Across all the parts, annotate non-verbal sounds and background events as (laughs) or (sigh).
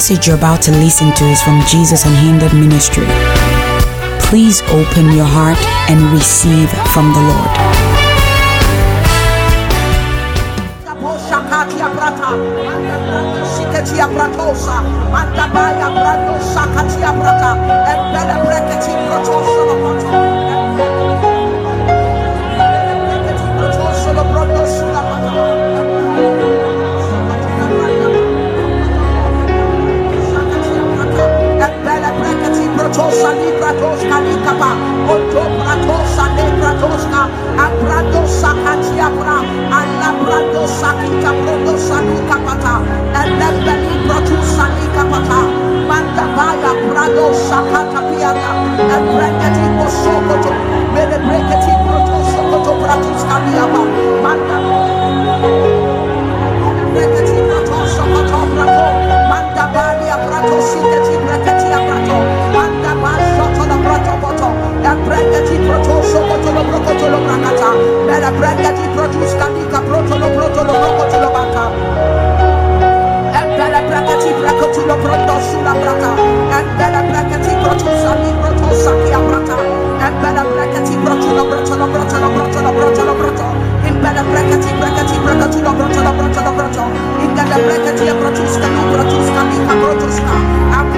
message you're about to listen to is from Jesus Unhindered Ministry. Please open your heart and receive from the Lord. Pratosa li pratoska li kapa. Onto pratosa le pratoska. Apradosa katia pra. Alla pradosa kita prodosa li kapata. Elebe li pratosa li kapata. Manda baya pradosa kata piata ebrengeti osokoto mele breketi protosa koto pratoska manda. Breketi pratosa koto prato. Manda baya pratosi protosa koto lo brokoto lo brakata skali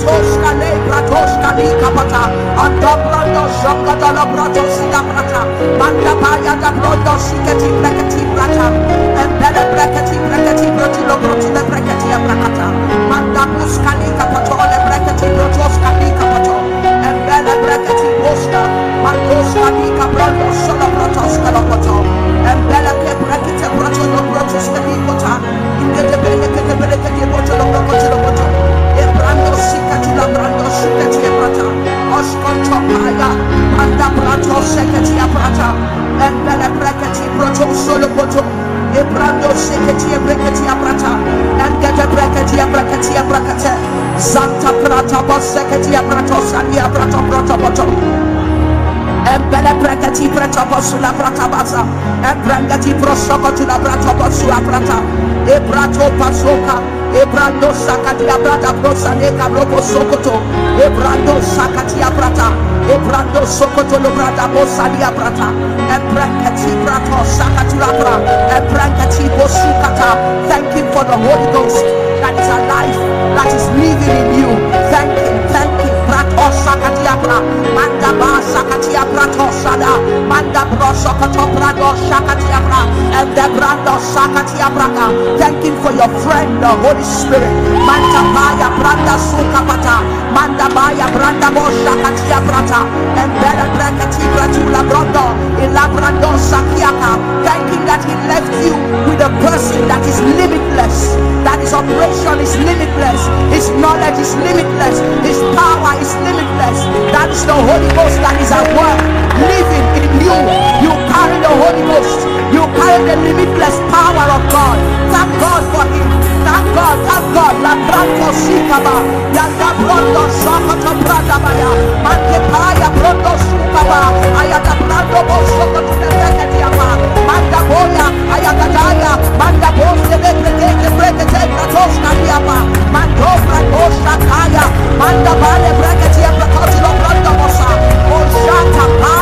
you. Pratoska le pratoska li kapata. Anda brando shonga da la prato sida prata. Manda baya da brondo siketi breketi prata. Embele breketi breketi proti lo proti le breketi abrakata. Manda buska li kapato le breketi protoska li kapato. Embele breketi buska. Mandoska li kabrando solo protoska lo poto. Embele ke breketi proto lo protoska li kota. Ingete bele kete bele kete poto lo proto la brando sikati ebrata. Oskonto paya. Manda prato sekati ebrata. Embele breketi proto solo poto. Ebrando sikati ebreketi ebrata. Engete breketi ebreketi ebrakate. Santa prata bosekati ebrato sali ebrato proto poto. Embele breketi preto posula prata basa. Embrengeti prosoko tu la prata posula prata. Ebrato pasoka. Ebrando sakati abrata prosa neka robo sokoto. Ebrando sakati abrata. Ebrando sokoto lo brata bosa li abrata. Embrengeti prato sakati la pra. Embrengeti bosukata. Thank you for the Holy Ghost that is alive, that is living in you. Sakati abra. Manda ba sakati abrato sada. Manda bro sokoto brado sakati abra. And the brando sakati abraka. Thank you for your friend, the Holy Spirit. Manda baya branda sukapata. Manda baya branda bo sakati abrata. And better brakati bratula brondo. Ila brando sakiaka. Thank you that he left you with a person that is limitless. That his operation is limitless. His knowledge is limitless. His power is limitless. That is the Holy Ghost that is at work, living in you. You carry the Holy Ghost. You carry the limitless power of God. Thank God for him. Thank God, thank God. La branco sikaba. Yanda brondo sokoto branda baya. Manke paya brondo sukaba. Ayada brando bo sokoto nebreketi apa. Manda boya. Ayada daya. Manda bose nebrekete brekete bratos kadiapa. Mando bratos sakaya. Manda bale breketi ebrekoti lo brando bosa. O shata paya. Elebreke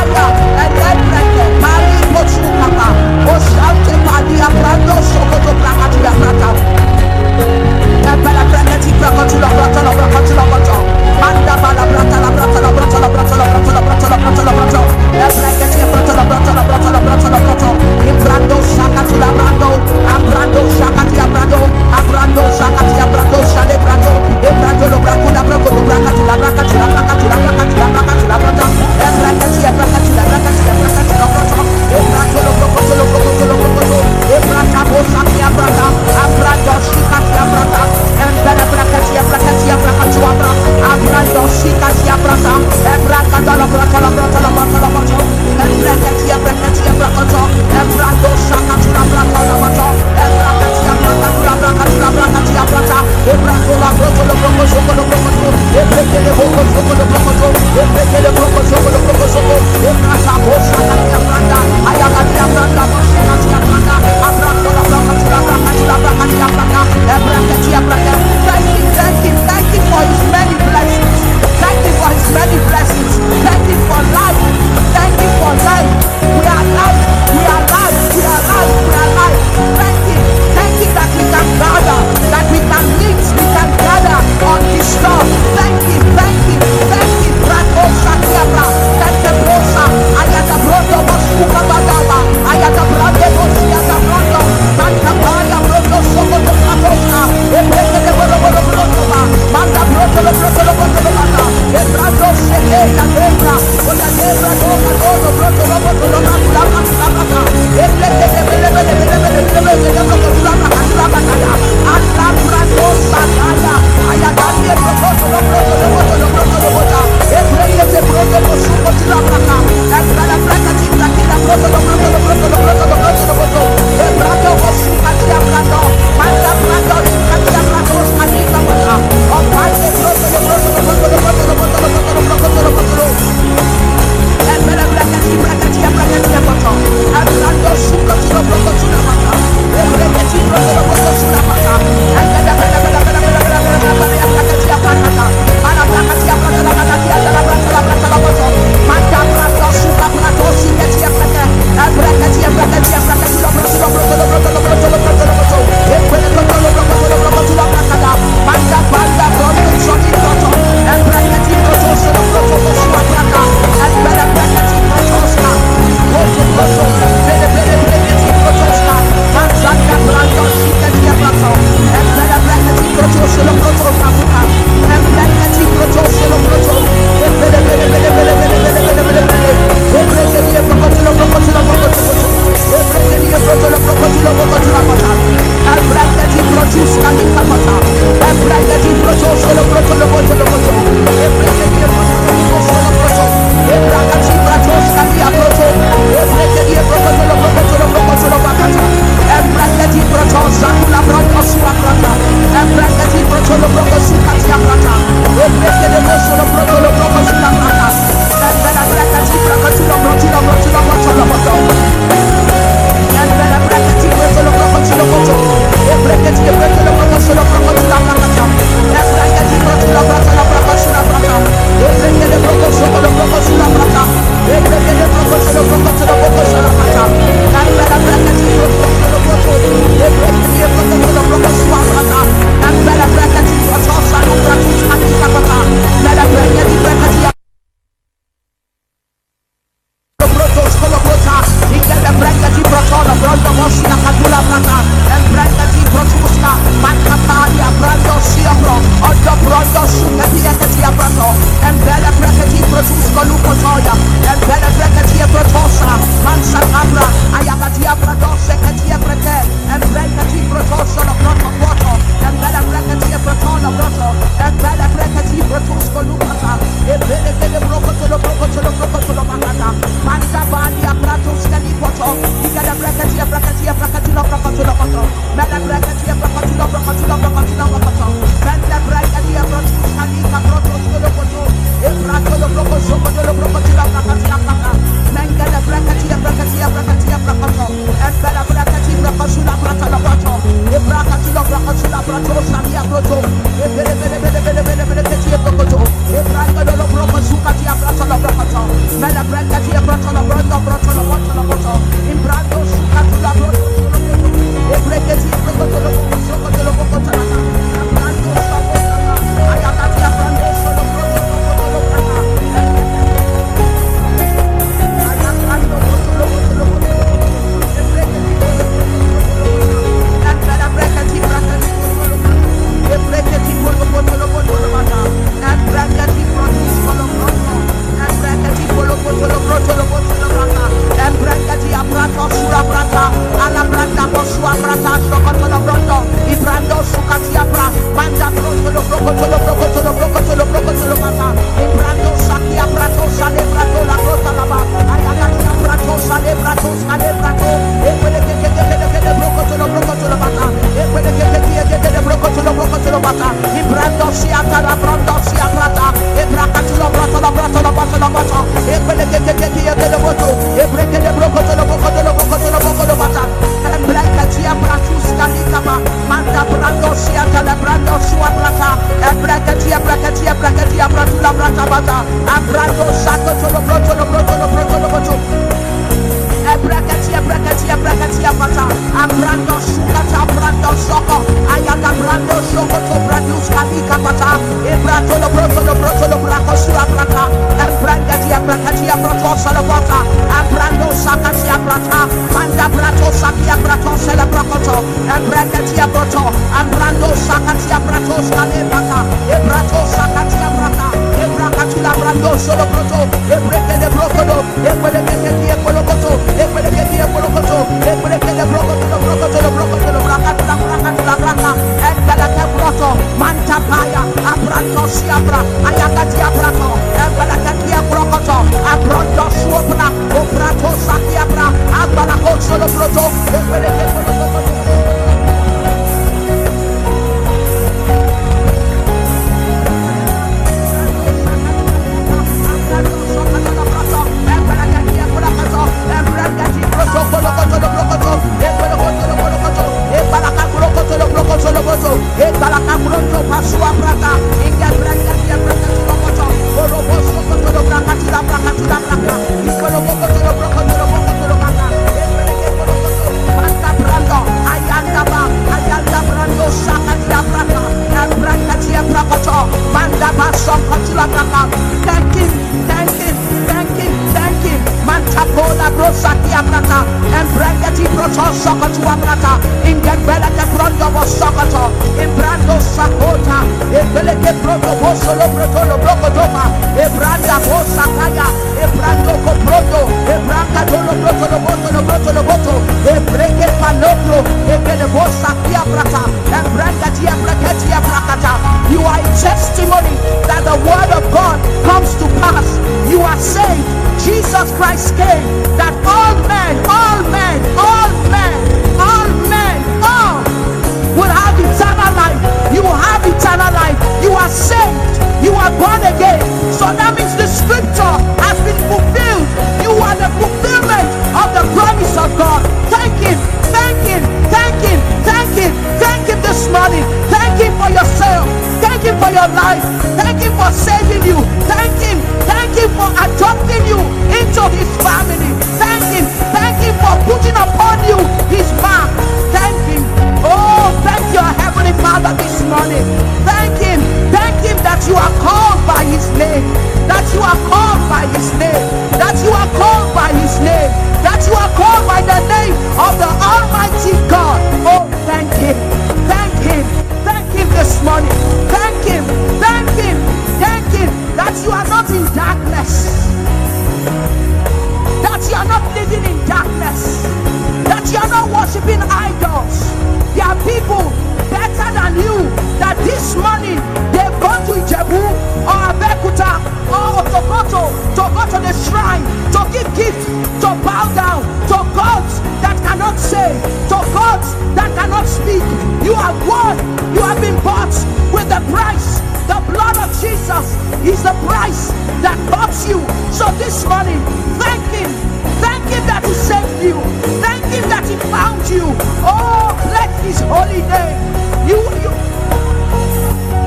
bought with the price the blood of Jesus is the price that bought you. So this morning thank him. Thank him that he saved you. Thank him that he found you. Oh bless his holy name. You you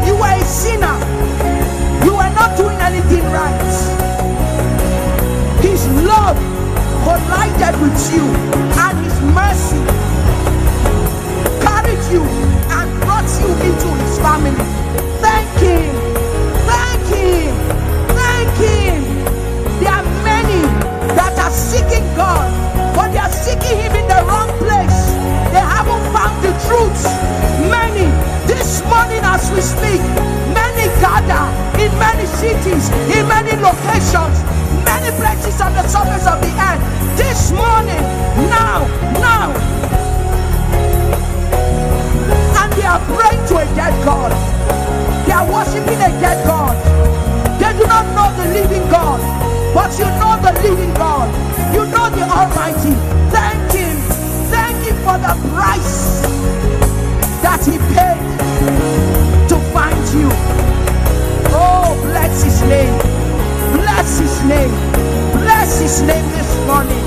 you were a sinner. You were not doing anything right. His love collided with you and his mercy carried you brought you into his family. Thank him. Thank him. Thank him. There are many that are seeking god but they are seeking him in the wrong place. They haven't found the truth. Many this morning as we speak many gather in many cities in many locations many places on the surface of the earth. This morning now now they are praying to a dead god. They are worshiping a dead god. They do not know the living god but you know the living god. You know the almighty. Thank him. Thank him for the price that he paid to find you. Oh bless his name. Bless his name. Bless his name this morning.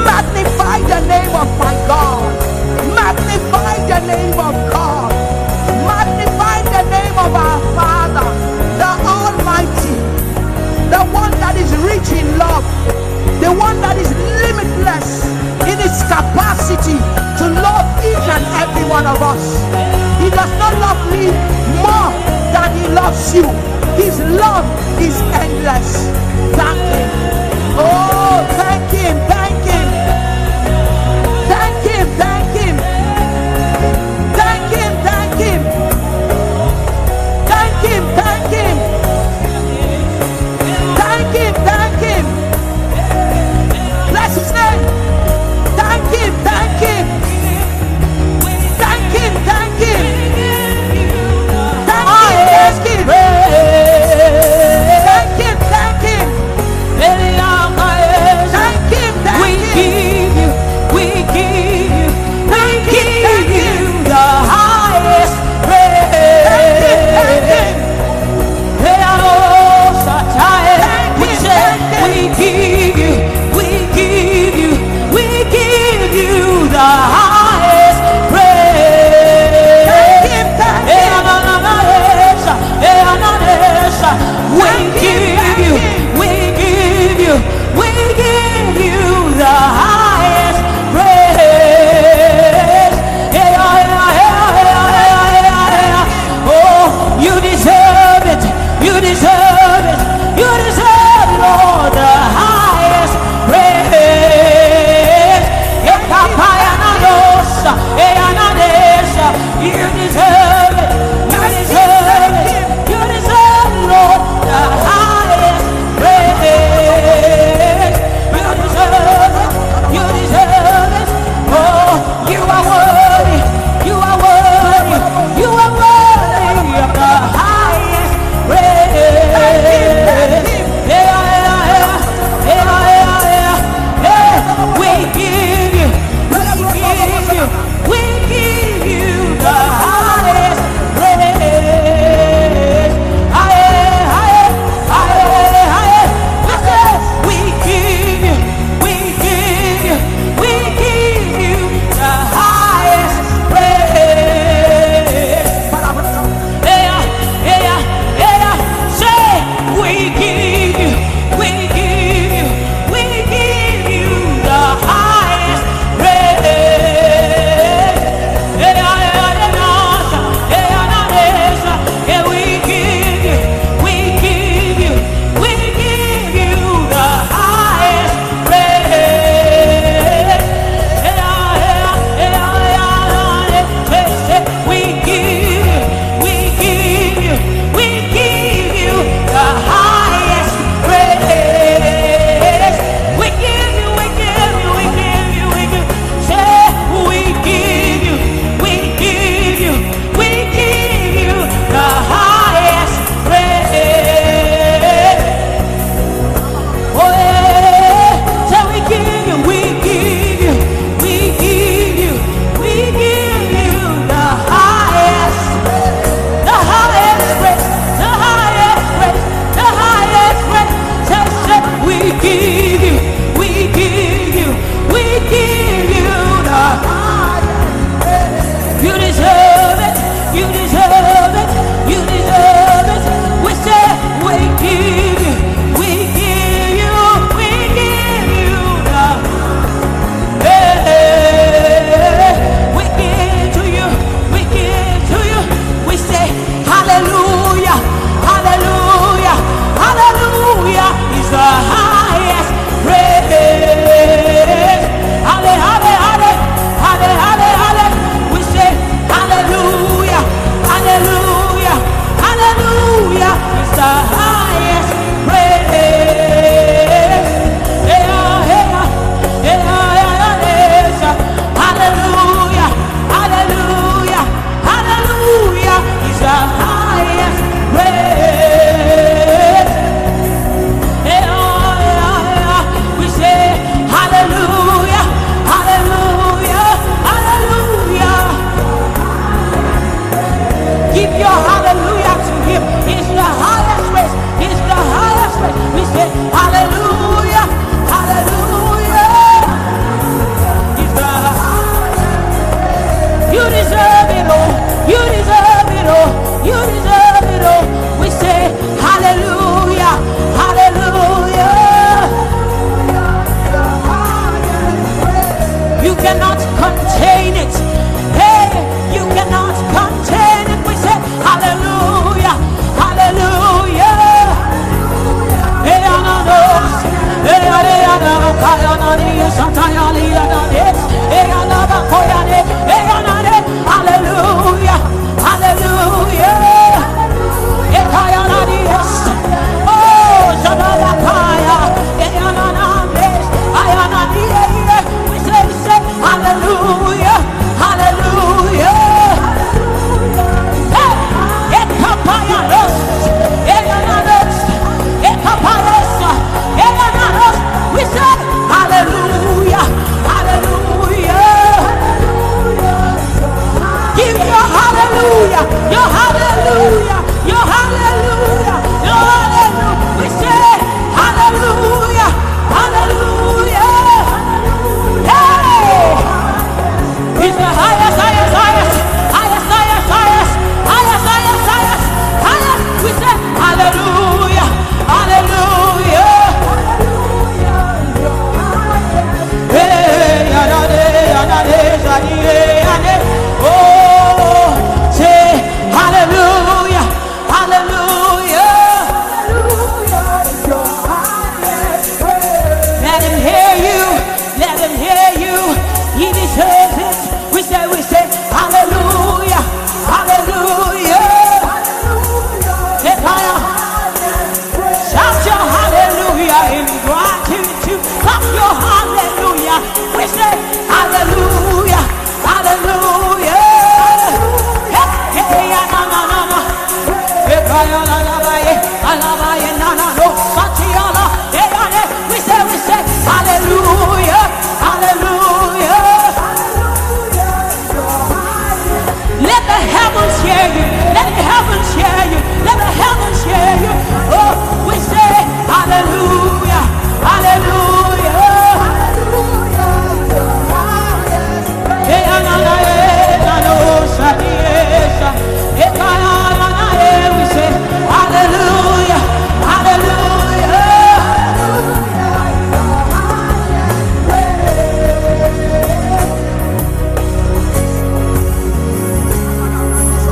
Magnify the name of my god. Magnify the name of god of our father the almighty the one that is rich in love the one that is limitless in its capacity to love each and every one of us. He does not love me more than he loves you. His love is endless. Thank him. Oh thank him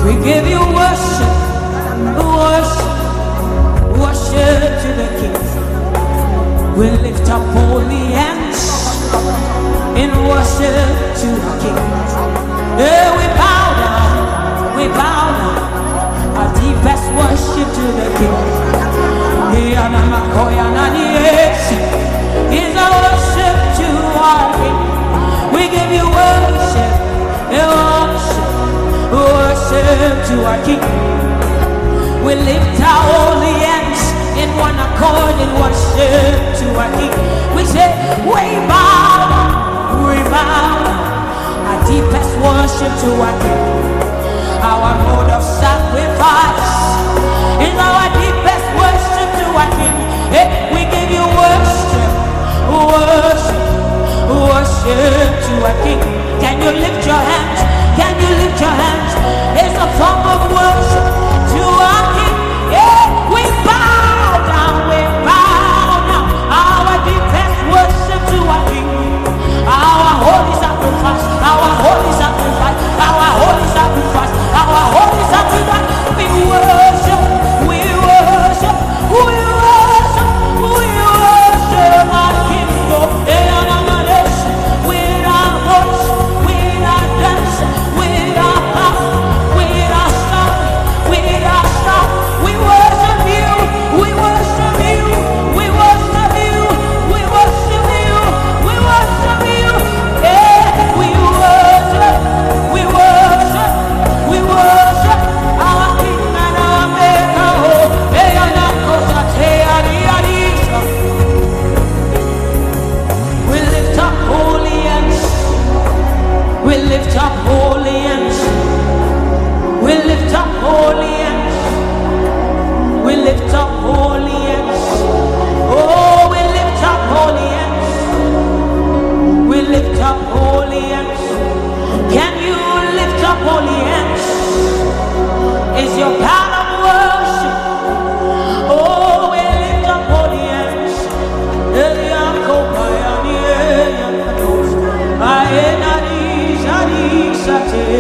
We give you worship, worship, worship to the King. We lift up holy hands in worship to the King. Yeah, we bow down, we bow down, our deepest worship to the King. Is our worship to our King. We give you worship to our King. We lift our holy hands in one accord and worship to our King. We say, we bow, we bow. Our deepest worship to our King. Our mode of sacrifice is our deepest worship to our King. Hey, we give you worship, worship, worship to our King. Can you lift your hands? Can you lift your hands? It's a form of worship to our King. We bow we bow. Our deepest worship to. Our holy sacrifice, our holy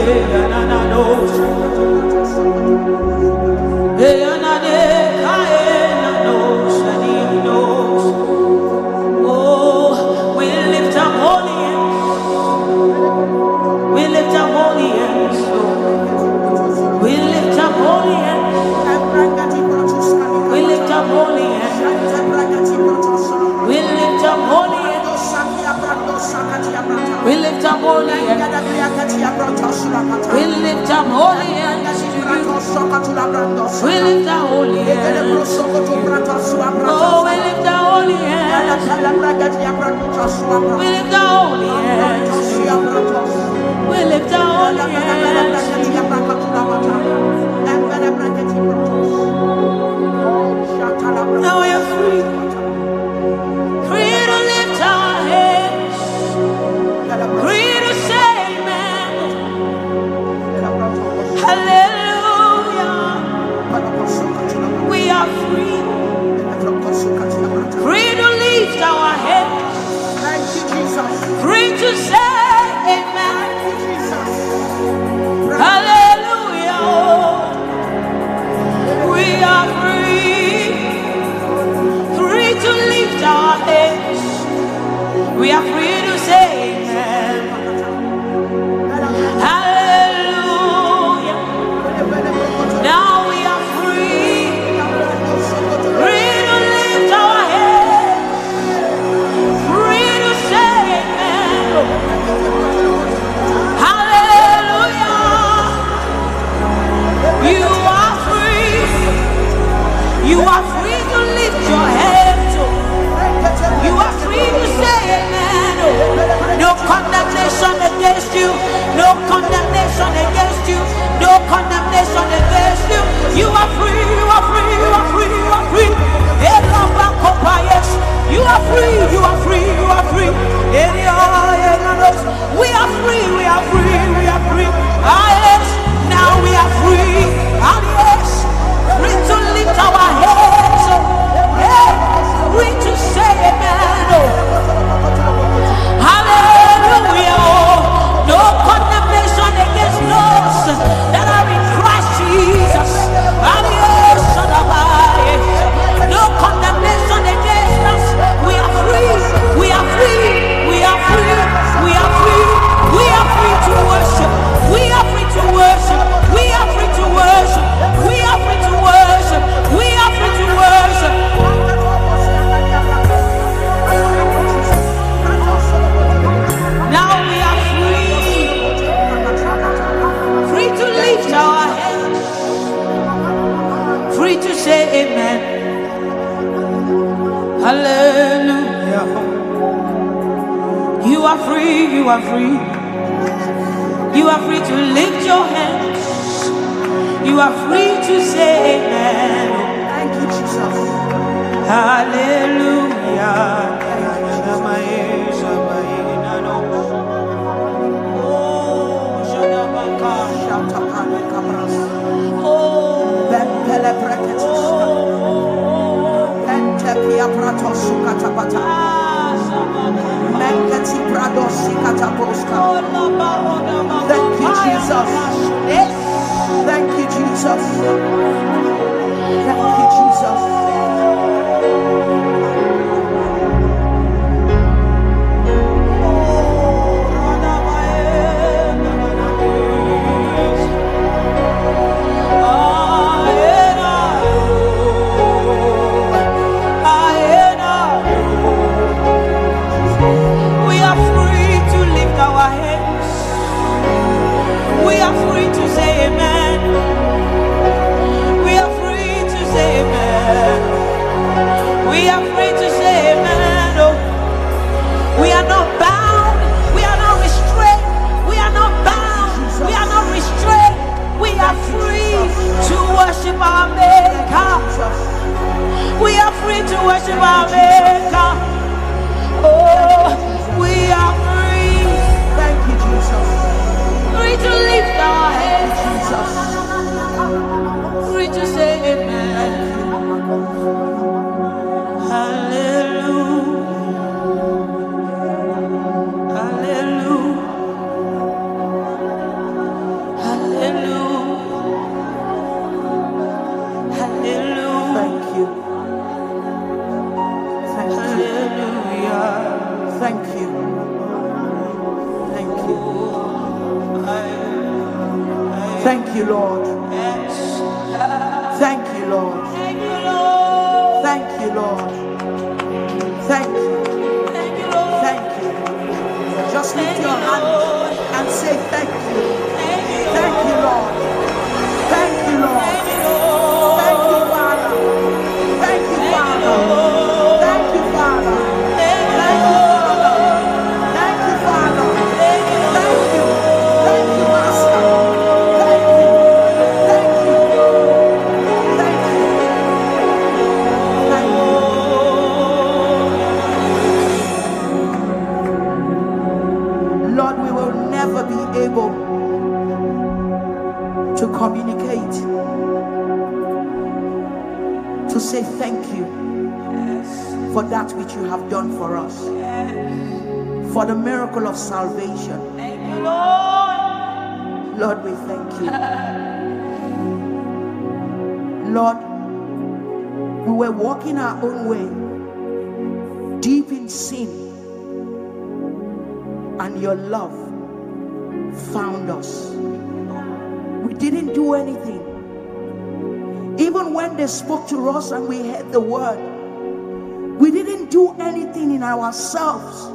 Hey, and I know. we lift the holy hand. Oh, we lift the holy hand. We lift the holy hand. We lift the holy hand. Now free. against you. No condemnation against you. No condemnation against you. You are free. You are free. You are free. You are free. You are free. You are free. You are free. You are free. Ourselves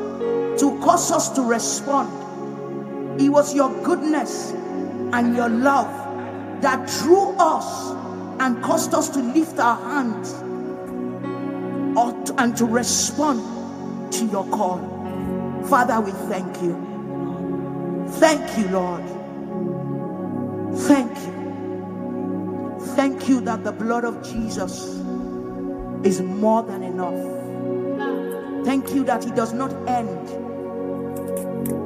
to cause us to respond. It was your goodness and your love that drew us and caused us to lift our hands and to respond to your call. Father, we thank you. Thank you, Lord. Thank you. Thank you that the blood of Jesus is more than enough. Thank you that it does not end.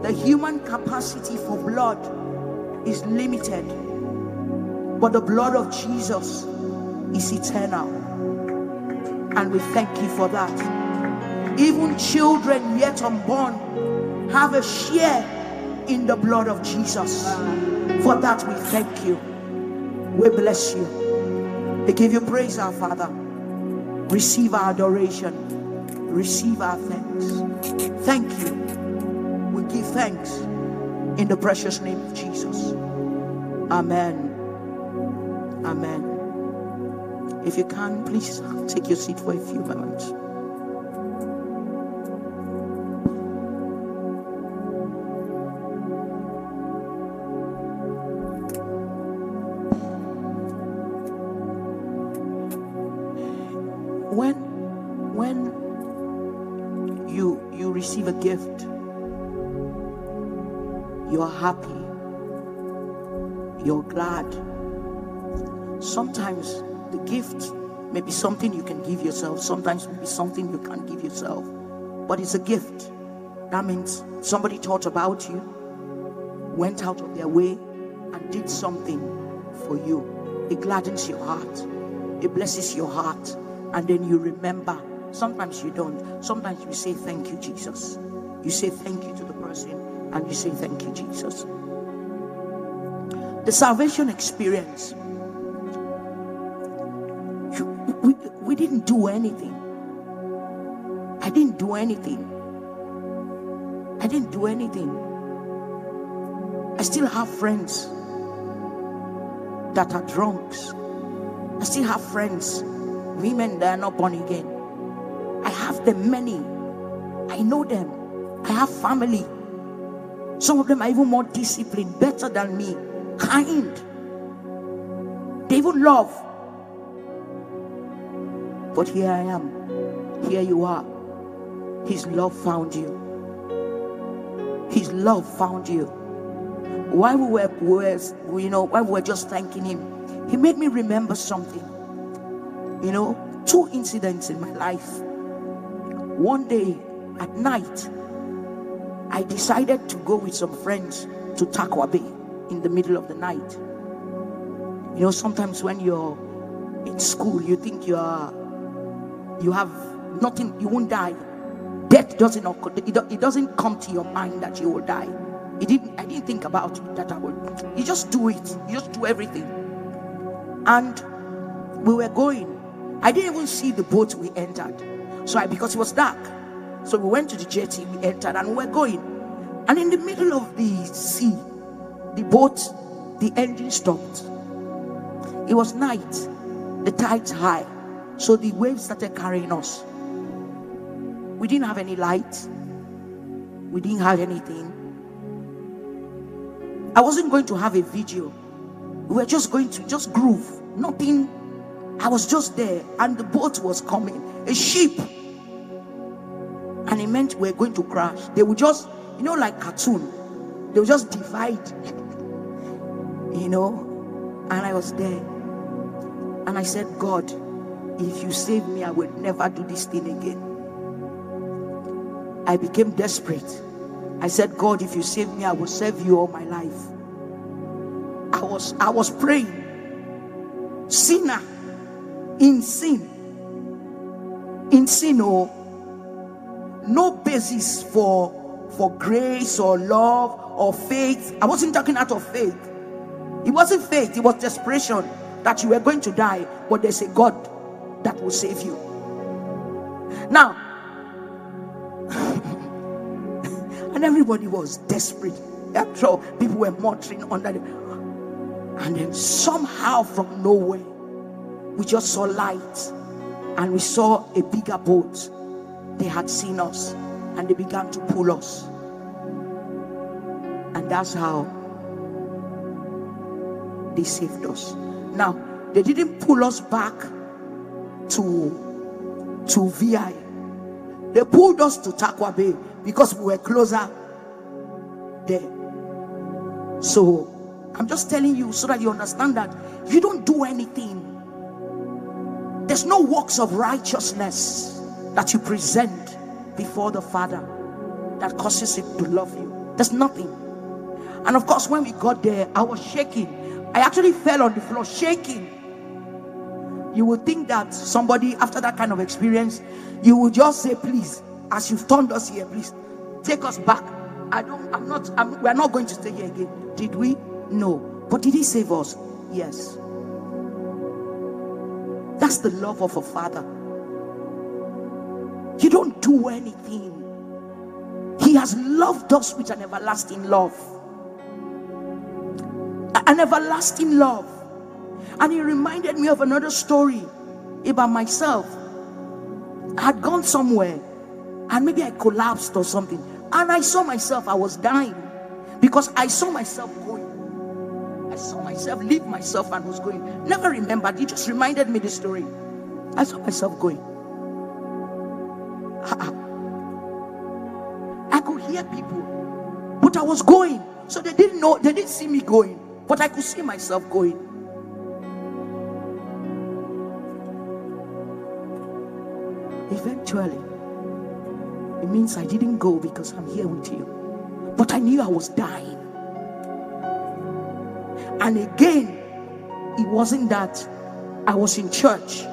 The human capacity for blood is limited, but the blood of Jesus is eternal. And we thank you for that. Even children yet unborn have a share in the blood of Jesus. For that we thank you. We bless you. We give you praise, our Father. Receive our adoration. Receive our thanks. Thank you. We give thanks in the precious name of Jesus. Amen. Amen. If you can, please take your seat for a few moments. Happy, you're glad. Sometimes the gift may be something you can give yourself, sometimes it may be something you can't give yourself, but it's a gift. That means somebody thought about you, went out of their way, and did something for you. It gladdens your heart, it blesses your heart, and then you remember. Sometimes you don't, sometimes you say, Thank you, Jesus. You say thank you to the person, and you say, Thank you, Jesus. The salvation experience you- we, we didn't do anything. I didn't do anything. I didn't do anything. I still have friends that are drunks. I still have friends, women that are not born again. I have them many. I know them. I have family. Some of them are even more disciplined, better than me, kind. They even love. But here I am. Here you are. His love found you. His love found you. While we were, we you know, while we were just thanking him, he made me remember something. You know, two incidents in my life. One day at night, I decided to go with some friends to Tarkwa Bay in the middle of the night. You know, sometimes when you're in school, you think you're you have nothing, you won't die. Death doesn't occur, it, doesn't come to your mind that you will die. It didn't, I didn't think about that I would. You just do it, you just do everything. And we were going. I didn't even see the boat we entered. So I because it was dark. So we went to the jetty, we entered, and we were going. And in the middle of the sea, the boat the engine stopped. It was night, the tide's high, so the waves started carrying us. We didn't have any light, we didn't have anything. I wasn't going to have a video, we were just going to just groove, nothing. I was just there, and the boat was coming, a ship, and it meant we we're going to crash. They would just, you know, like cartoon, they would just divide, (laughs) you know. And I was there, and I said, God, if you save me, I will never do this thing again. I became desperate. I said, God, if you save me, I will serve you all my life. I was I was praying. Sinner in sin. In sin, oh, no basis for for grace or love or faith. I wasn't talking out of faith. It wasn't faith, it was desperation that you were going to die, but there's a God that will save you. Now, (laughs) and everybody was desperate. After all, people were muttering under the and then somehow from nowhere we just saw light and we saw a bigger boat they had seen us and they began to pull us and that's how they saved us now they didn't pull us back to to vi they pulled us to Tarkwa Bay because we were closer there. So I'm just telling you so that you understand that you don't do anything. There's no works of righteousness that you present before the Father that causes him to love you. There's nothing. And of course, when we got there, I was shaking. I actually fell on the floor shaking. You would think that somebody, after that kind of experience, you would just say, Please, as you've turned us here, please take us back. I don't, I'm not, I'm, we're not going to stay here again. Did we? No. But did he save us? Yes. That's the love of a father. You don't do anything. He has loved us with an everlasting love. An everlasting love. And he reminded me of another story about myself. I had gone somewhere and maybe I collapsed or something. And I saw myself, I was dying because I saw myself going. I saw myself leave myself and was going. Never remembered, it just reminded me the story. I saw myself going. (laughs) I could hear people, but I was going. So they didn't know, they didn't see me going, but I could see myself going. Eventually, it means I didn't go because I'm here with you. But I knew I was dying. And again, it wasn't that I was in church.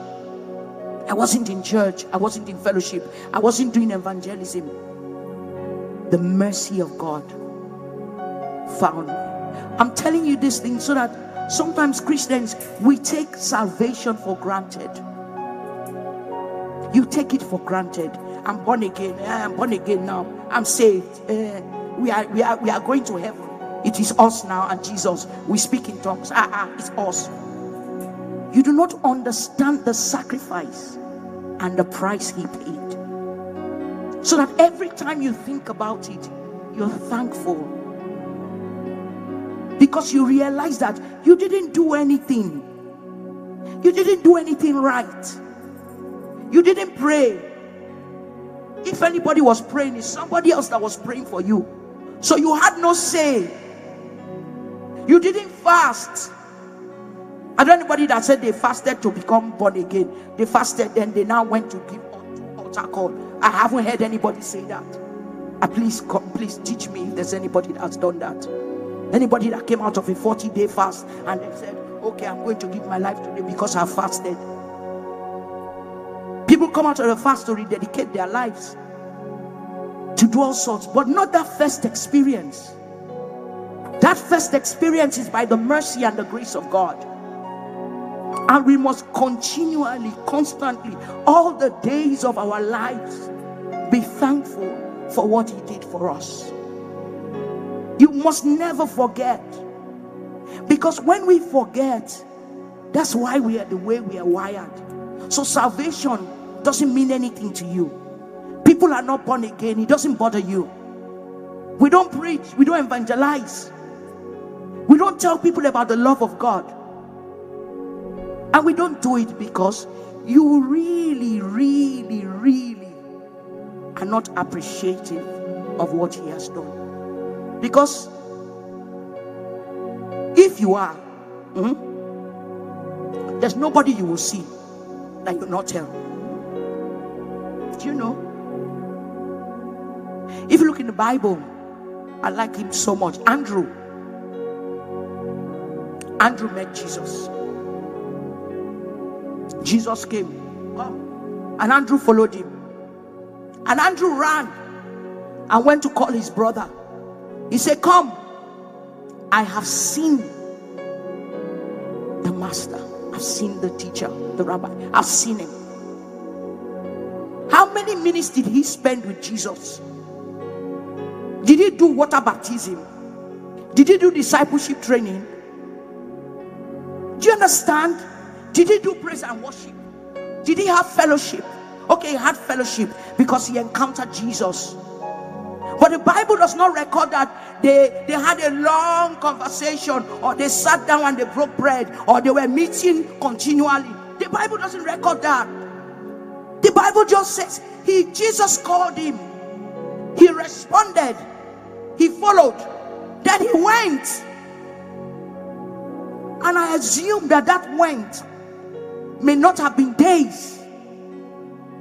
I wasn't in church. I wasn't in fellowship. I wasn't doing evangelism. The mercy of God found me. I'm telling you this thing so that sometimes Christians we take salvation for granted. You take it for granted. I'm born again. Eh, I'm born again now. I'm saved. Uh, we are we are we are going to heaven. It is us now and Jesus. We speak in tongues. Ah, ah, it's us. You do not understand the sacrifice and the price he paid. So that every time you think about it, you're thankful. Because you realize that you didn't do anything. You didn't do anything right. You didn't pray. If anybody was praying, it's somebody else that was praying for you. So you had no say. You didn't fast. I don't anybody that said they fasted to become born again. They fasted, then they now went to give up to altar call. I haven't heard anybody say that. Uh, please, come, please teach me if there's anybody that's done that. Anybody that came out of a 40 day fast and they said, Okay, I'm going to give my life today because I fasted. People come out of the fast to rededicate their lives to do all sorts, but not that first experience. That first experience is by the mercy and the grace of God. And we must continually, constantly, all the days of our lives, be thankful for what He did for us. You must never forget. Because when we forget, that's why we are the way we are wired. So salvation doesn't mean anything to you. People are not born again, it doesn't bother you. We don't preach, we don't evangelize, we don't tell people about the love of God. And we don't do it because you really, really, really are not appreciative of what He has done. Because if you are, mm-hmm, there's nobody you will see that you not tell. Do you know? If you look in the Bible, I like him so much. Andrew. Andrew met Jesus. Jesus came. Oh, and Andrew followed him. And Andrew ran and went to call his brother. He said, Come, I have seen the master. I've seen the teacher, the rabbi. I've seen him. How many minutes did he spend with Jesus? Did he do water baptism? Did he do discipleship training? Do you understand? Did he do praise and worship? Did he have fellowship? Okay, he had fellowship because he encountered Jesus. But the Bible does not record that they, they had a long conversation or they sat down and they broke bread or they were meeting continually. The Bible doesn't record that. The Bible just says he Jesus called him. He responded. He followed. Then he went. And I assume that that went may not have been days.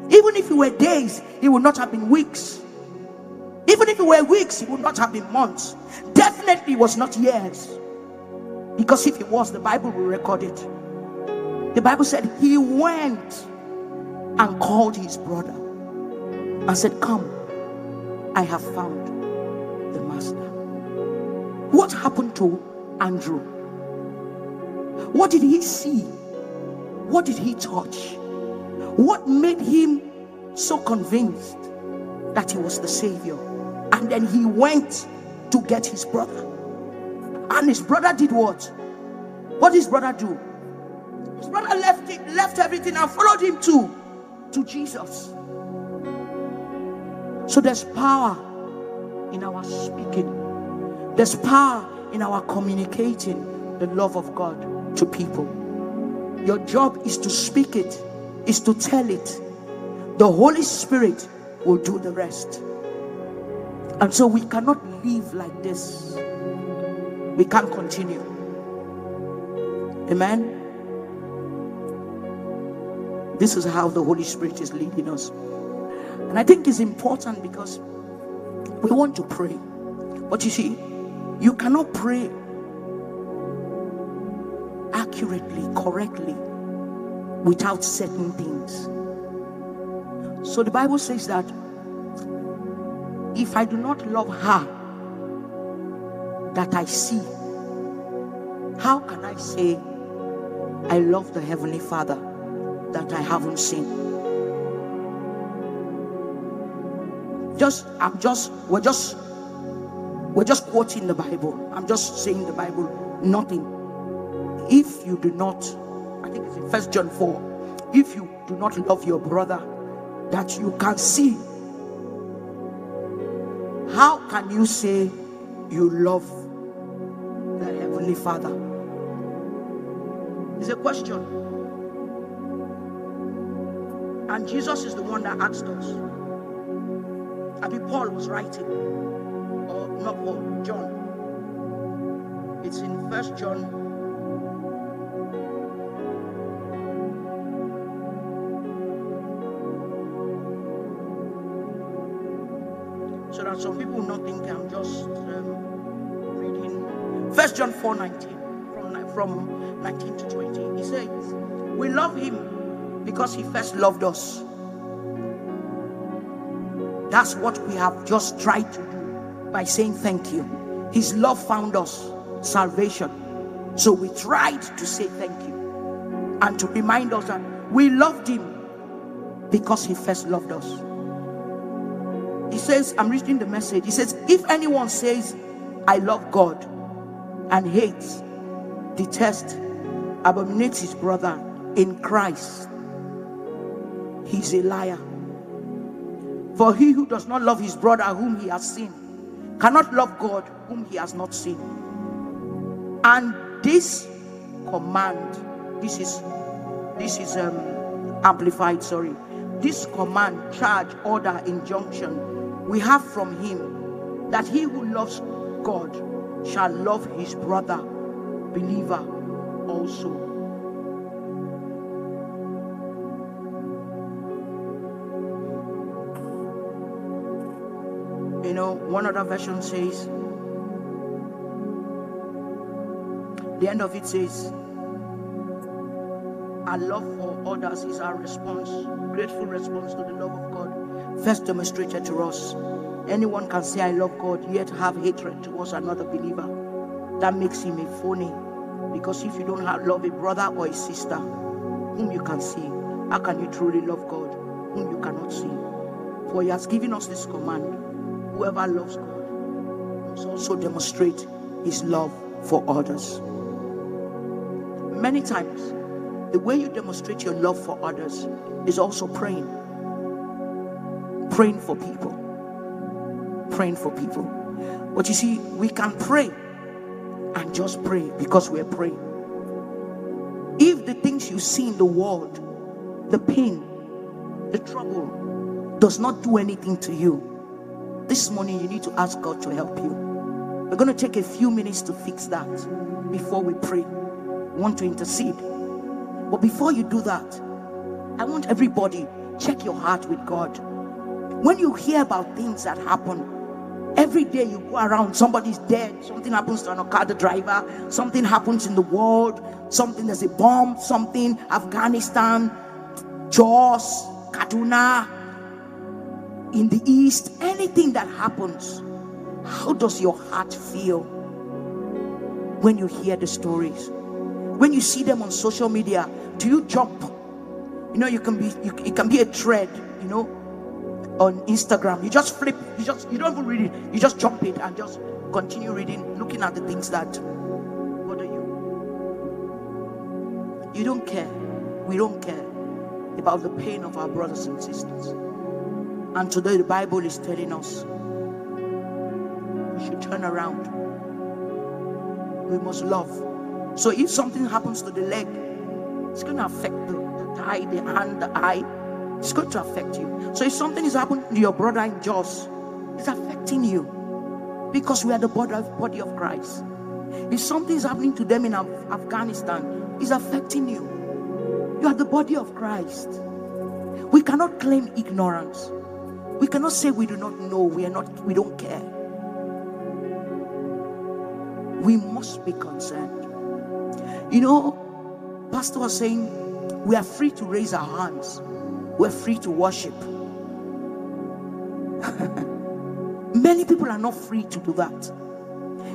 Even if it were days, it would not have been weeks. Even if it were weeks, it would not have been months. Definitely was not years. Because if it was, the Bible will record it. The Bible said he went and called his brother and said, Come, I have found the master. What happened to Andrew? What did he see? What did he touch? What made him so convinced that he was the Savior? And then he went to get his brother. And his brother did what? What did his brother do? His brother left it, left everything and followed him to, to Jesus. So there's power in our speaking. There's power in our communicating the love of God to people. Your job is to speak it, is to tell it. The Holy Spirit will do the rest. And so we cannot live like this. We can't continue. Amen. This is how the Holy Spirit is leading us. And I think it's important because we want to pray. But you see, you cannot pray accurately, correctly, without certain things. So the Bible says that if I do not love her that I see, how can I say I love the Heavenly Father that I haven't seen? Just, I'm just, we're just, we're just quoting the Bible. I'm just saying the Bible, nothing. If you do not, I think it's in First John 4, if you do not love your brother that you can see how can you say you love the Heavenly Father? It's a question. And Jesus is the one that asked us. I mean, Paul was writing, or not Paul, John. It's in First John some people not think I'm just um, reading. First John 4 19, from, from 19 to 20. He says, We love him because he first loved us. That's what we have just tried to do by saying thank you. His love found us salvation. So we tried to say thank you and to remind us that we loved him because he first loved us he says, I'm reading the message. He says, if anyone says, I love God and hates detests, abominates his brother in Christ, he's a liar. For he who does not love his brother whom he has seen cannot love God whom he has not seen. And this command, this is this is um amplified, sorry. This command, charge, order, injunction we have from him that he who loves God shall love his brother, believer also. You know, one other version says, the end of it says, our love for others is our response, grateful response to the love of God, first demonstrated to us. Anyone can say, I love God, yet have hatred towards another believer. That makes him a phony. Because if you don't have love a brother or a sister whom you can see, how can you truly love God whom you cannot see? For he has given us this command whoever loves God must also demonstrate his love for others. Many times, the way you demonstrate your love for others is also praying. Praying for people praying for people. But you see, we can pray and just pray because we're praying. If the things you see in the world, the pain, the trouble, does not do anything to you, this morning you need to ask God to help you. We're going to take a few minutes to fix that before we pray. We want to intercede. But before you do that, I want everybody check your heart with God. When you hear about things that happen, Every day you go around, somebody's dead, something happens to an Okada driver, something happens in the world, something there's a bomb, something, Afghanistan, Jos, Kaduna, in the east, anything that happens, how does your heart feel when you hear the stories? When you see them on social media, do you jump? You know, you can be, you, it can be a thread, you know, on Instagram. You just flip, you just you don't even read it, you just jump it and just continue reading, looking at the things that bother you. You don't care. We don't care about the pain of our brothers and sisters. And today the Bible is telling us we should turn around. We must love. So if something happens to the leg, it's going to affect the, the eye, the hand, the eye it's going to affect you. So if something is happening to your brother in Jos, it's affecting you because we are the body of, body of Christ. If something is happening to them in Af- Afghanistan, it's affecting you. You are the body of Christ. We cannot claim ignorance. We cannot say we do not know. We are not. We don't care. We must be concerned. You know, Pastor was saying we are free to raise our hands we're free to worship. (laughs) Many people are not free to do that.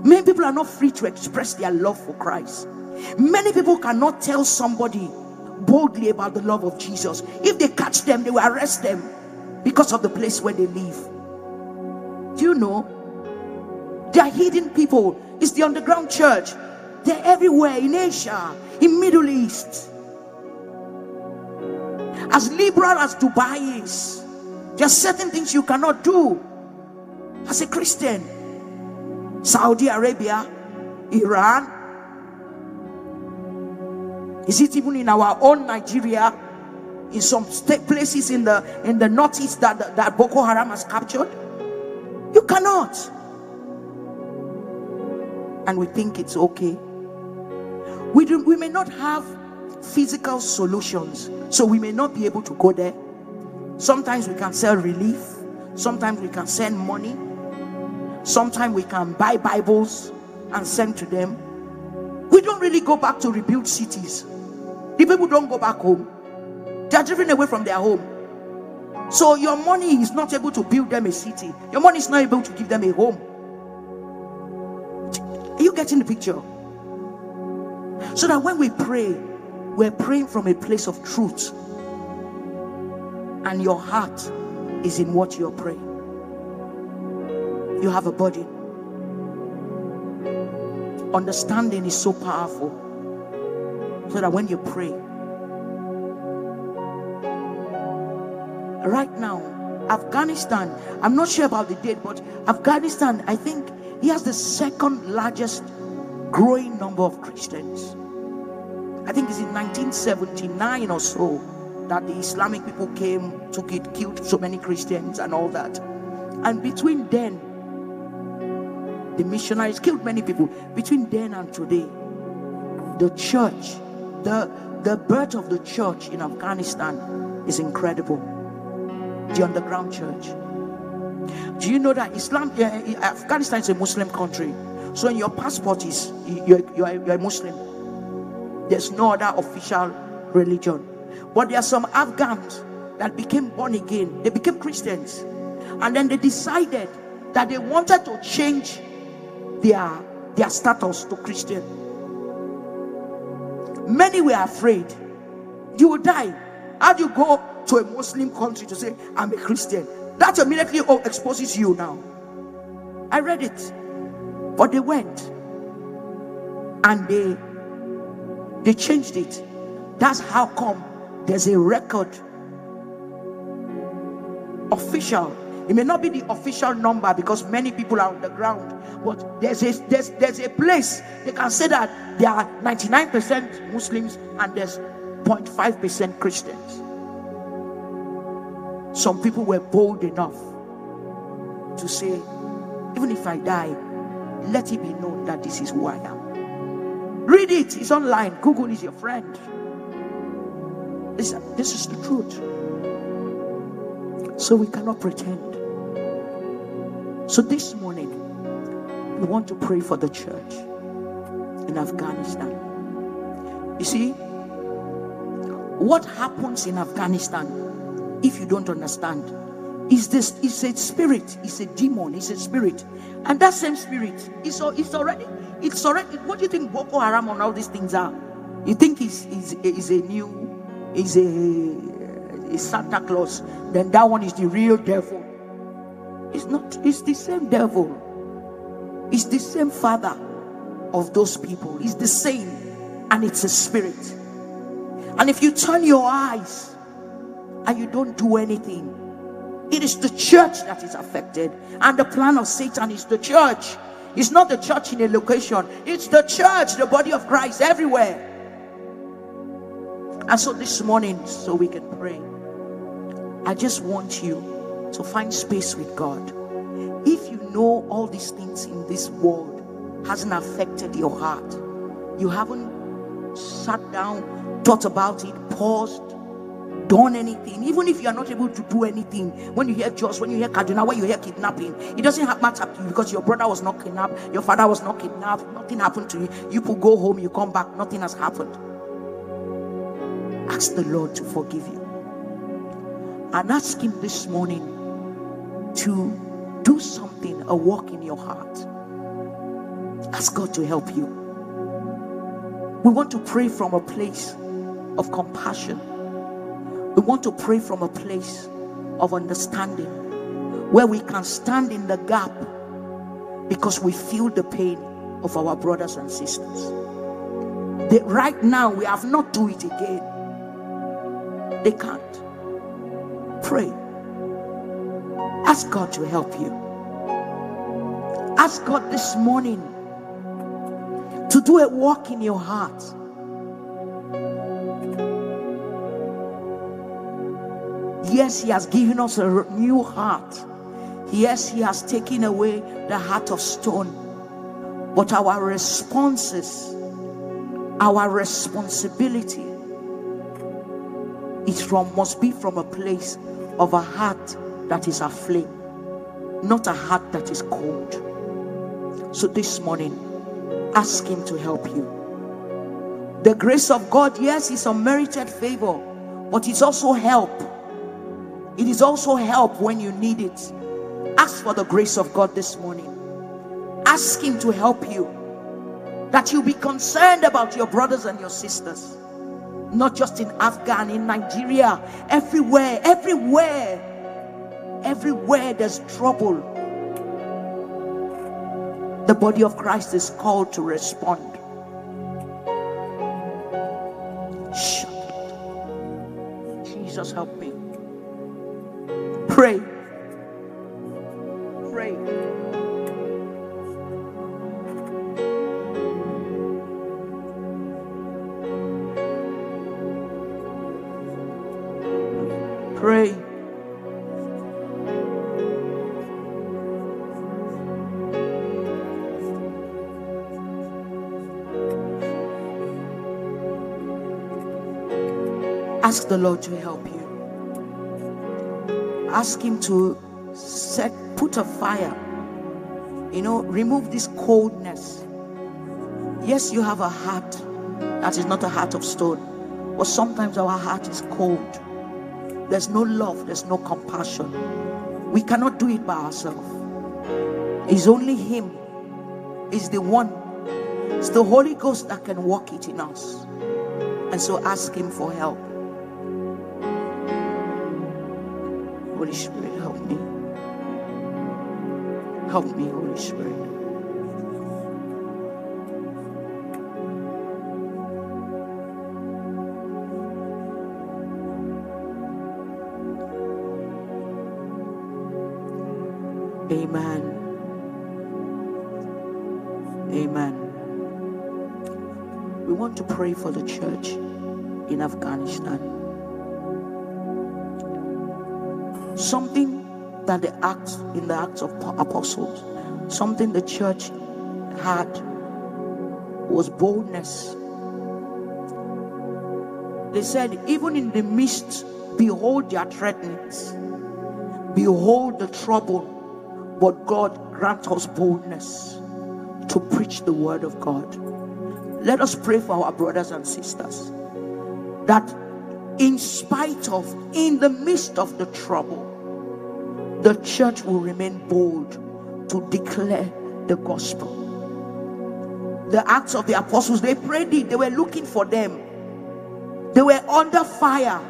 Many people are not free to express their love for Christ. Many people cannot tell somebody boldly about the love of Jesus. If they catch them, they will arrest them because of the place where they live. Do you know? They are hidden people. It's the underground church. They're everywhere in Asia, in Middle East. As liberal as Dubai is, there are certain things you cannot do as a Christian. Saudi Arabia, Iran, is it even in our own Nigeria? In some places in the in the northeast that, that Boko Haram has captured? You cannot. And we think it's okay. We do, we may not have physical solutions. So we may not be able to go there. Sometimes we can sell relief, sometimes we can send money, sometimes we can buy Bibles and send to them. We don't really go back to rebuild cities. The people don't go back home, they are driven away from their home. So your money is not able to build them a city, your money is not able to give them a home. Are you getting the picture? So that when we pray, we're praying from a place of truth, and your heart is in what you're praying. You have a body. Understanding is so powerful. So that when you pray, right now, Afghanistan, I'm not sure about the date, but Afghanistan, I think he has the second largest growing number of Christians. I think it's in 1979 or so that the Islamic people came, took it, killed so many Christians and all that. And between then, the missionaries killed many people. Between then and today, the church, the, the birth of the church in Afghanistan is incredible. The underground church. Do you know that Islam, uh, Afghanistan is a Muslim country? So in your passport is you're, you're, you're a Muslim. There's no other official religion. But there are some Afghans that became born again. They became Christians. And then they decided that they wanted to change their, their status to Christian. Many were afraid. You will die. How do you go to a Muslim country to say, I'm a Christian? That immediately oh, exposes you now. I read it. But they went and they they changed it. That's how come there's a record official. It may not be the official number because many people are on the ground but there's a there's there's a place they can say that there are 99% muslims and there's 0.5% christians. Some people were bold enough to say even if i die let it be known that this is who i am read it it's online google is your friend this, this is the truth. So we cannot pretend. So this morning, we want to pray for the church in Afghanistan. You see, what happens in Afghanistan, if you don't understand, is this is a spirit, it's a demon, it's a spirit. And that same spirit is it's already, it's already what do you think Boko Haram and all these things are? You think is is is a new is a, a Santa Claus, then that one is the real devil. It's not, it's the same devil. It's the same father of those people. It's the same, and it's a spirit. And if you turn your eyes and you don't do anything, it is the church that is affected. And the plan of Satan is the church. It's not the church in a location, it's the church, the body of Christ everywhere. And so this morning, so we can pray, I just want you to find space with God. If you know all these things in this world hasn't affected your heart, you haven't sat down, thought about it, paused, done anything, even if you are not able to do anything, when you hear just when you hear Kaduna, when you hear kidnapping, it doesn't matter to you because your brother was not kidnapped, your father was not kidnapped, nothing happened to you. You could go home, you come back, nothing has happened. Ask the Lord to forgive you. And ask Him this morning to do something, a work in your heart. Ask God to help you. We want to pray from a place of compassion. We want to pray from a place of understanding where we can stand in the gap because we feel the pain of our brothers and sisters. That right now we have not do it again. They can't. Pray. Ask God to help you. Ask God this morning to do a work in your heart. Yes, He has given us a new heart. Yes, He has taken away the heart of stone. But our responses, our responsibility is from must be from a place of a heart that is aflame, not a heart that is cold. So this morning, ask Him to help you. The grace of God, yes, is unmerited favor, but it's also help. It is also help when you need it. Ask for the grace of God this morning. Ask Him to help you. That you be concerned about your brothers and your sisters. Not just in Afghan, in Nigeria, everywhere, everywhere. Everywhere there's trouble. The body of Christ is called to respond. Shut Jesus, help me. Pray. Pray. Pray. Ask the Lord to help you. Ask Him to set, put a fire. You know, remove this coldness. Yes, you have a heart that is not a heart of stone, but sometimes our heart is cold. There's no love, there's no compassion. We cannot do it by ourselves. It's only Him, is the one, it's the Holy Ghost that can work it in us. And so ask Him for help. Holy Spirit, help me. Help me, Holy Spirit. Amen. Amen. We want to pray for the church in Afghanistan. Something that the acts in the Acts of Apostles, something the church had was boldness. They said, even in the midst, behold their threatenings, behold the trouble but God grant us boldness to preach the word of God. Let us pray for our brothers and sisters that in spite of, in the midst of the trouble, the church will remain bold to declare the gospel. The Acts of the Apostles, they prayed it, they were looking for them, they were under fire.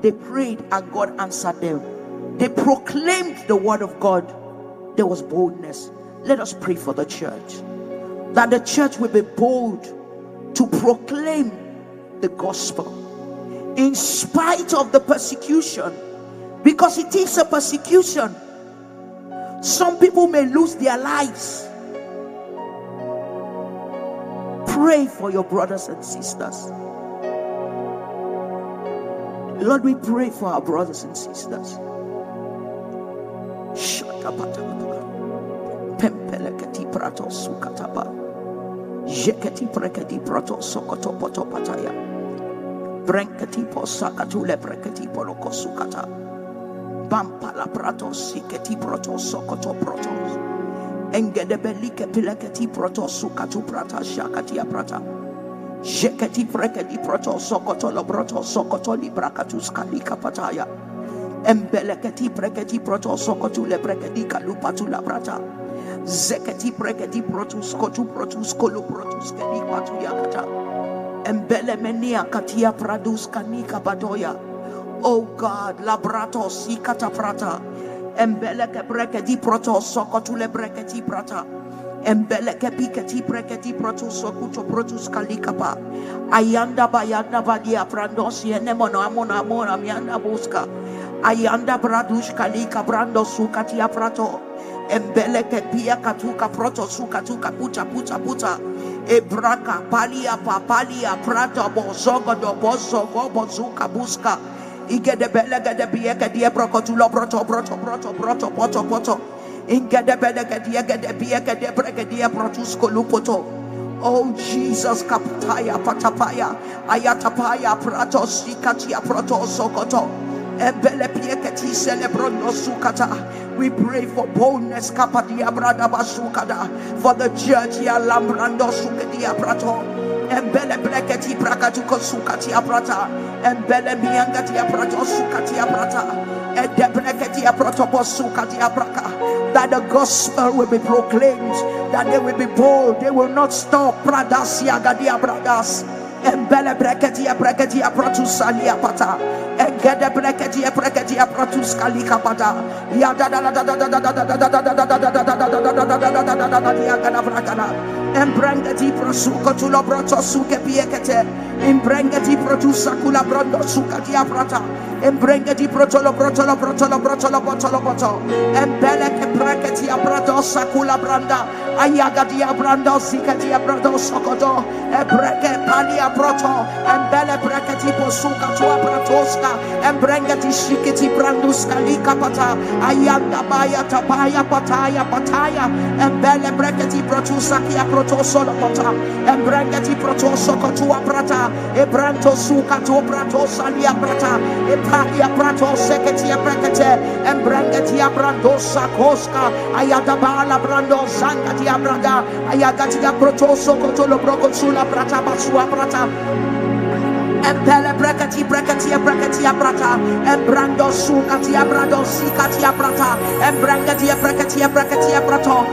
They prayed and God answered them. They proclaimed the word of God there was boldness. Let us pray for the church that the church will be bold to proclaim the gospel in spite of the persecution, because it is a persecution. Some people may lose their lives. Pray for your brothers and sisters. Lord, we pray for our brothers and sisters. Pempeleketi prato sukataba. Jeketi preketi prato sokoto poto. Brenketi posakatu lebreketi poloko sukata. Bampala prato siketi proto sokoto proto. Engedebelike pileketi proto sukatu prata shakatia prata. Jeketi preketi proto sokoto lobroto sokoto librakatus kalika pataya. Embeleketi preketi proto sokotu le preketi kalupatu la prata. Zeketi preketi protus kotu protus kolu protus kedi patu yakata. Embele menia katia pradus kanika badoya. Oh God, labrato sikata prata. Embele ke preketi proto sokotu le preketi prata. Embele ke piketi preketi protus sokuto protus kalikapa. Ayanda bayanda badia prandos yene mono amona amona mianda buska. Ayanda bradush kalika brando sukatia prato. Embele pia katuka proto sukatuka puta puta puta. Ebraka palia papalia prato bozogo do bozogo bozuka buska. Igede belega de bieka dia brokotulo proto proto proto proto poto poto. Ingede belega dia gede bieka de brega dia protusko lupoto. Oh Jesus kapataya patapaya ayatapaya prato sikatia proto sokoto. We pray for boldness, kapadia brada basukada, for the church ya lambrando sukadia prato. Embele bleketi prakatu kosukati aprata. Embele miangati aprato sukati aprata. Ede bleketi aprato posukati apraka. That the gospel will be proclaimed, that they will be bold, they will not stop. Pradas yagadia bradas. Embele breketia breketia protusalia pata engede breketia breketia protuskali kapata ya da da da da da da da da da da da da da da da da da da da embrengeti prosuko tulo broto suke piekete embrengeti produsa kula brondo suka dia prata embrengeti protolo protolo protolo protolo protolo protolo. Embele ke breketi abrato sakula branda. Ayaga dia brando sika dia brando sokodo ebreke palia proto embele breketi posuka tua pratoska embrengeti shiketi branduska lika pata ayanda baya tapaya pataya pataya embele breketi protusa kia protoso lokota embrengeti protoso kotua prata ebranto suka tu prato salia prata. Epakia prato seketia brekete embrengeti abrando sakoska ayada bala brando zanga dia brada ayagati protoso kotolo broko sula prata basua prata Empele brekati brekati brekati brata. Embrando sukati brado sikati brata. Embrangati brekati brekati brato.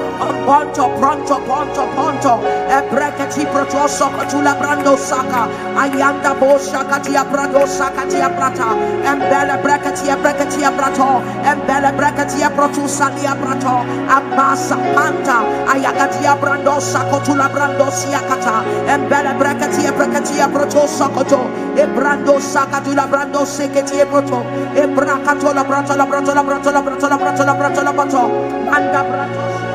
Ponto pronto ponto ponto. Ebrekati proto sokatula brando saka. Ayanda bo sakati brado sakati brata. Embele brekati brekati brato. Embele brekati proto salia brato. Ambasa panta. Ayagati brando sakotula brando siakata. Embele brekati brekati proto sokoto. Ebrando sakatula brando seketi ebroto. la brato la brato la brato la bratola. Manda brato.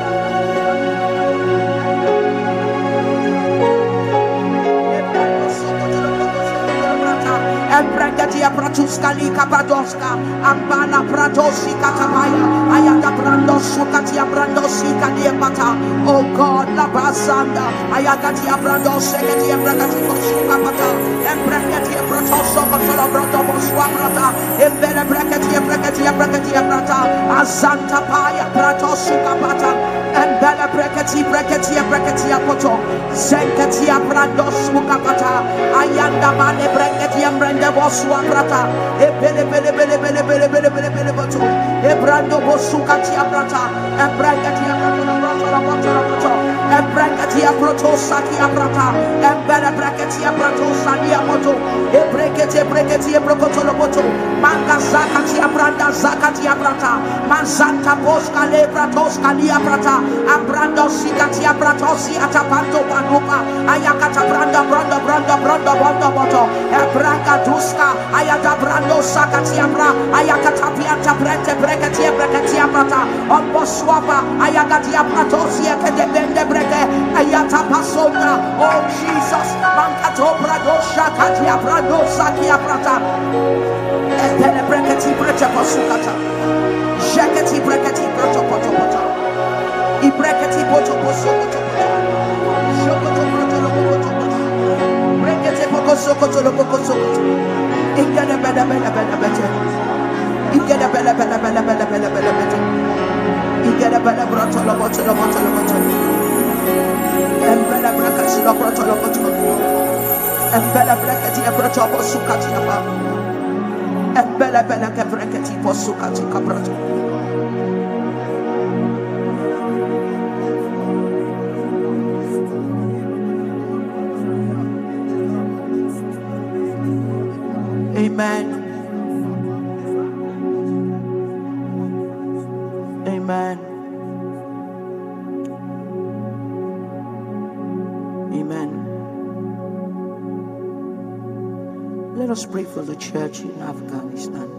Empregatia Pratuska Lika Badoska, Ambana Pratosi Katabaya, Ayata Brandosu Katia Brandosi Kadiamata, O oh God, Labasanda, Ayagatia Brandos, Sekatia Bragatibo Sukapata, Empregatia Pratoso Kotola Bratobo Suabrata, Embele Bragatia Bragatia Bragatia Brata, Azanta Paya Pratosu Kapata, Embele Bragatia Bragatia Bragatia Koto, Zenkatia Brandos Mukapata, Ayanda Mane Bragatia Brandos brande bosua prata e bele bele bele bele bele bele boto e branga prata la ebreketia proto satia prata ebere breketia proto satia moto ebreketia breketia prokoto loboto. Manga zakatia branda zakatia prata mazanta poska le prato skalia prata abrando sikatia prato si atapanto panupa ayakata branda branda branda branda branda moto ebraka duska ayata brando sakatia bra ayakata pianta brete breketia brata. prata omboswapa ayakatia prato si de bende breketia Regede, oh Jesus, Mancato Pradosha, Katia Pradosa, Kia Prata, Epene Breketi Brecha Pasukata, Jaceti Breketi Broto Potopota, Ibreketi Boto Posokoto, Shokoto Broto Lokoto, Brekete Pokosokoto Lokosokoto, Ingana Bena Bena Bena Bena Igada bela bela bela bela bela bela bela. Igada bela brotolo botolo botolo botolo. Amen. Us pray for the church in Afghanistan.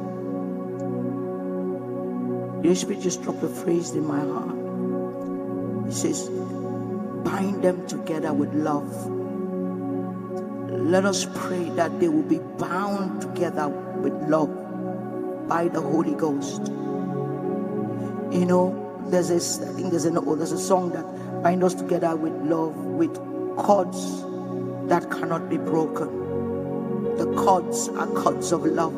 Your Spirit just dropped a phrase in my heart. It says, bind them together with love let us pray that they will be bound together with love by the Holy Ghost. You know, there's this, I think there's an oh, there's a song that binds us together with love, with cords that cannot be broken. The cords are cords of love,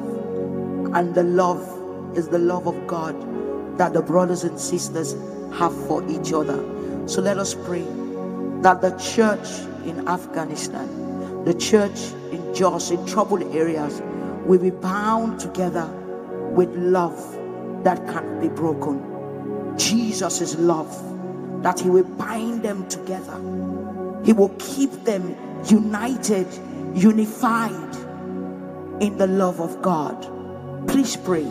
and the love is the love of God that the brothers and sisters have for each other. So let us pray that the church in Afghanistan the church in Jos, in troubled areas, will be bound together with love that can't be broken. Jesus love, that He will bind them together. He will keep them united unified in the love of God. Please pray.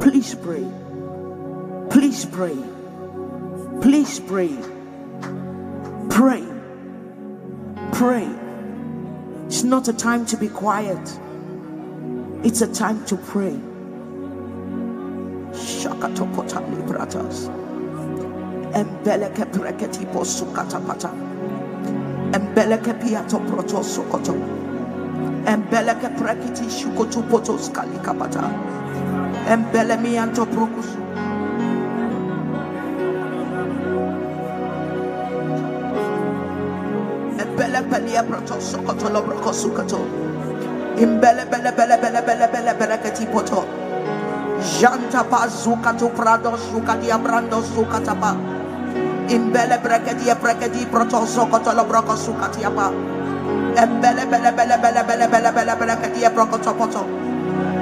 Please pray. Please pray. Please pray. Pray. Pray. It's not a time to be quiet, it's a time to pray. Shakatokota libratas. Embeleke preketi posukatapata. Embeleke piato sokoto. Embeleke prekiti shukotu potos kalikapata. Embele mianto prokusu. Embele pelia proto sokoto lobroko sukoto. Imbele bele bele bele bele bele bele keti poto. Janta pa zukato prado sukadia brando sukatapa. Imbele brekedia brekedi proto sokoto lobroko sukatiapa. Embele bele bele bele bele bele bele bele kedia brokoto poto.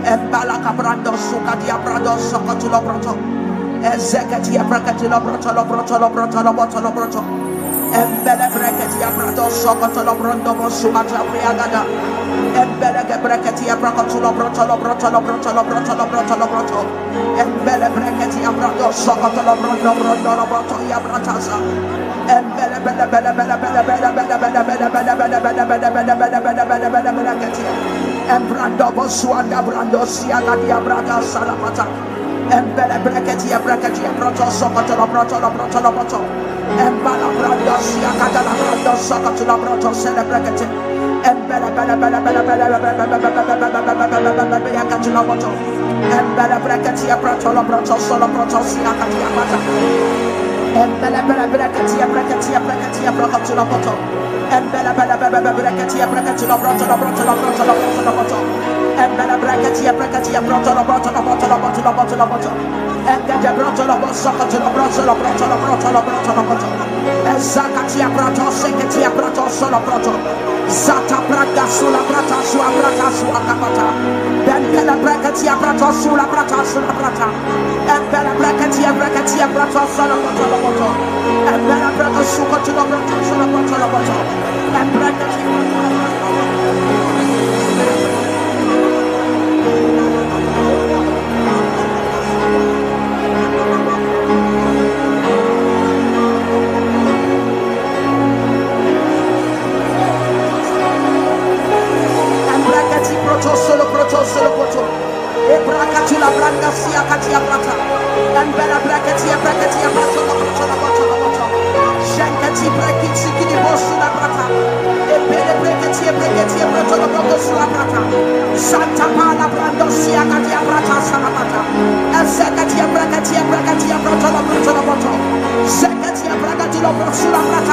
Embala cabrando sukadia brado sokoto lobroto. Ezeketia brekedi lobroto lobroto lobroto lobroto lobroto. Embele breketi abrato sokoto lo brondo mo sumata priagada. Embele ge breketi abrato lo broto lo broto lo broto lo broto lo broto lo broto. Embele breketi abrato sokoto lo brondo brondo lo broto ya bratasa. Embele bele bele bele bele bele bele bele bele bele bele bele bele bele bele bele bele bele bele keti. Embrando bo suanda brando siaga dia brada salapata. Embele breketi abreketi abrato sokoto lo broto lo broto lo broto. Embala brando sia kadala brando sokoto lo broto celebreketi. Embele bele bele bele bele bele bele bele bele bele bele bele bele bele yakati lo broto. Embele breketi abrato lo broto solo broto sia kati abata. Embelebelebelekatia brekatia brekatia brokotula boto. Embelebelebelebelekatia brekatula brotula brotula brotula brotula boto. Embelebelekatia brekatia brotula brotula brotula brotula brotula boto. Engaja brotula bosokotula brotula brotula brotula brotula boto. Ezakatia brotoseketia brotosola brotula. Zata prata sula prata, sua prata sua capata. Ben pela bracatia brata sula brata sula brata. En pela bracatia bracatia brata sala brata la brata. En pela brata suca tu la brata sala brata la brata. En bracatia brata sula brata proto solo proto solo proto. Ebrakati la branda sia kati abrata. Embela brakati abrakati abrato la proto la proto la proto. Shankati brakiti kini bosu la brata. Ebele brakati abrakati abrato la proto sula brata. Santa pala brando sia kati abrata sala brata. Ezekati abrakati abrakati abrato la proto la proto. Menketia Bragatilo Brasura Brata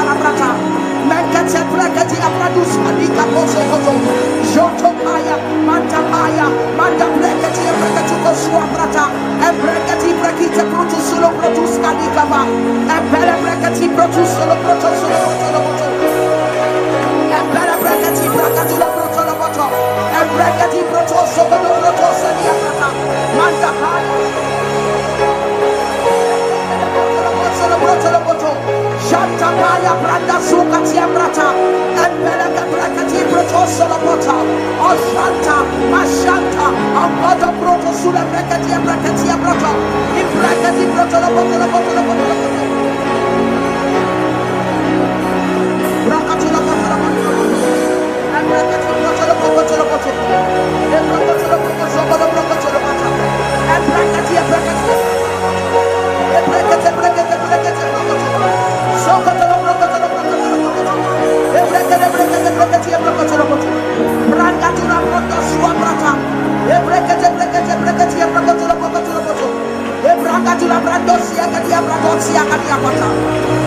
Kataya Branda and Belaka Brakati Protosola Protosula Brakatia Brakatia Brata, in Brakati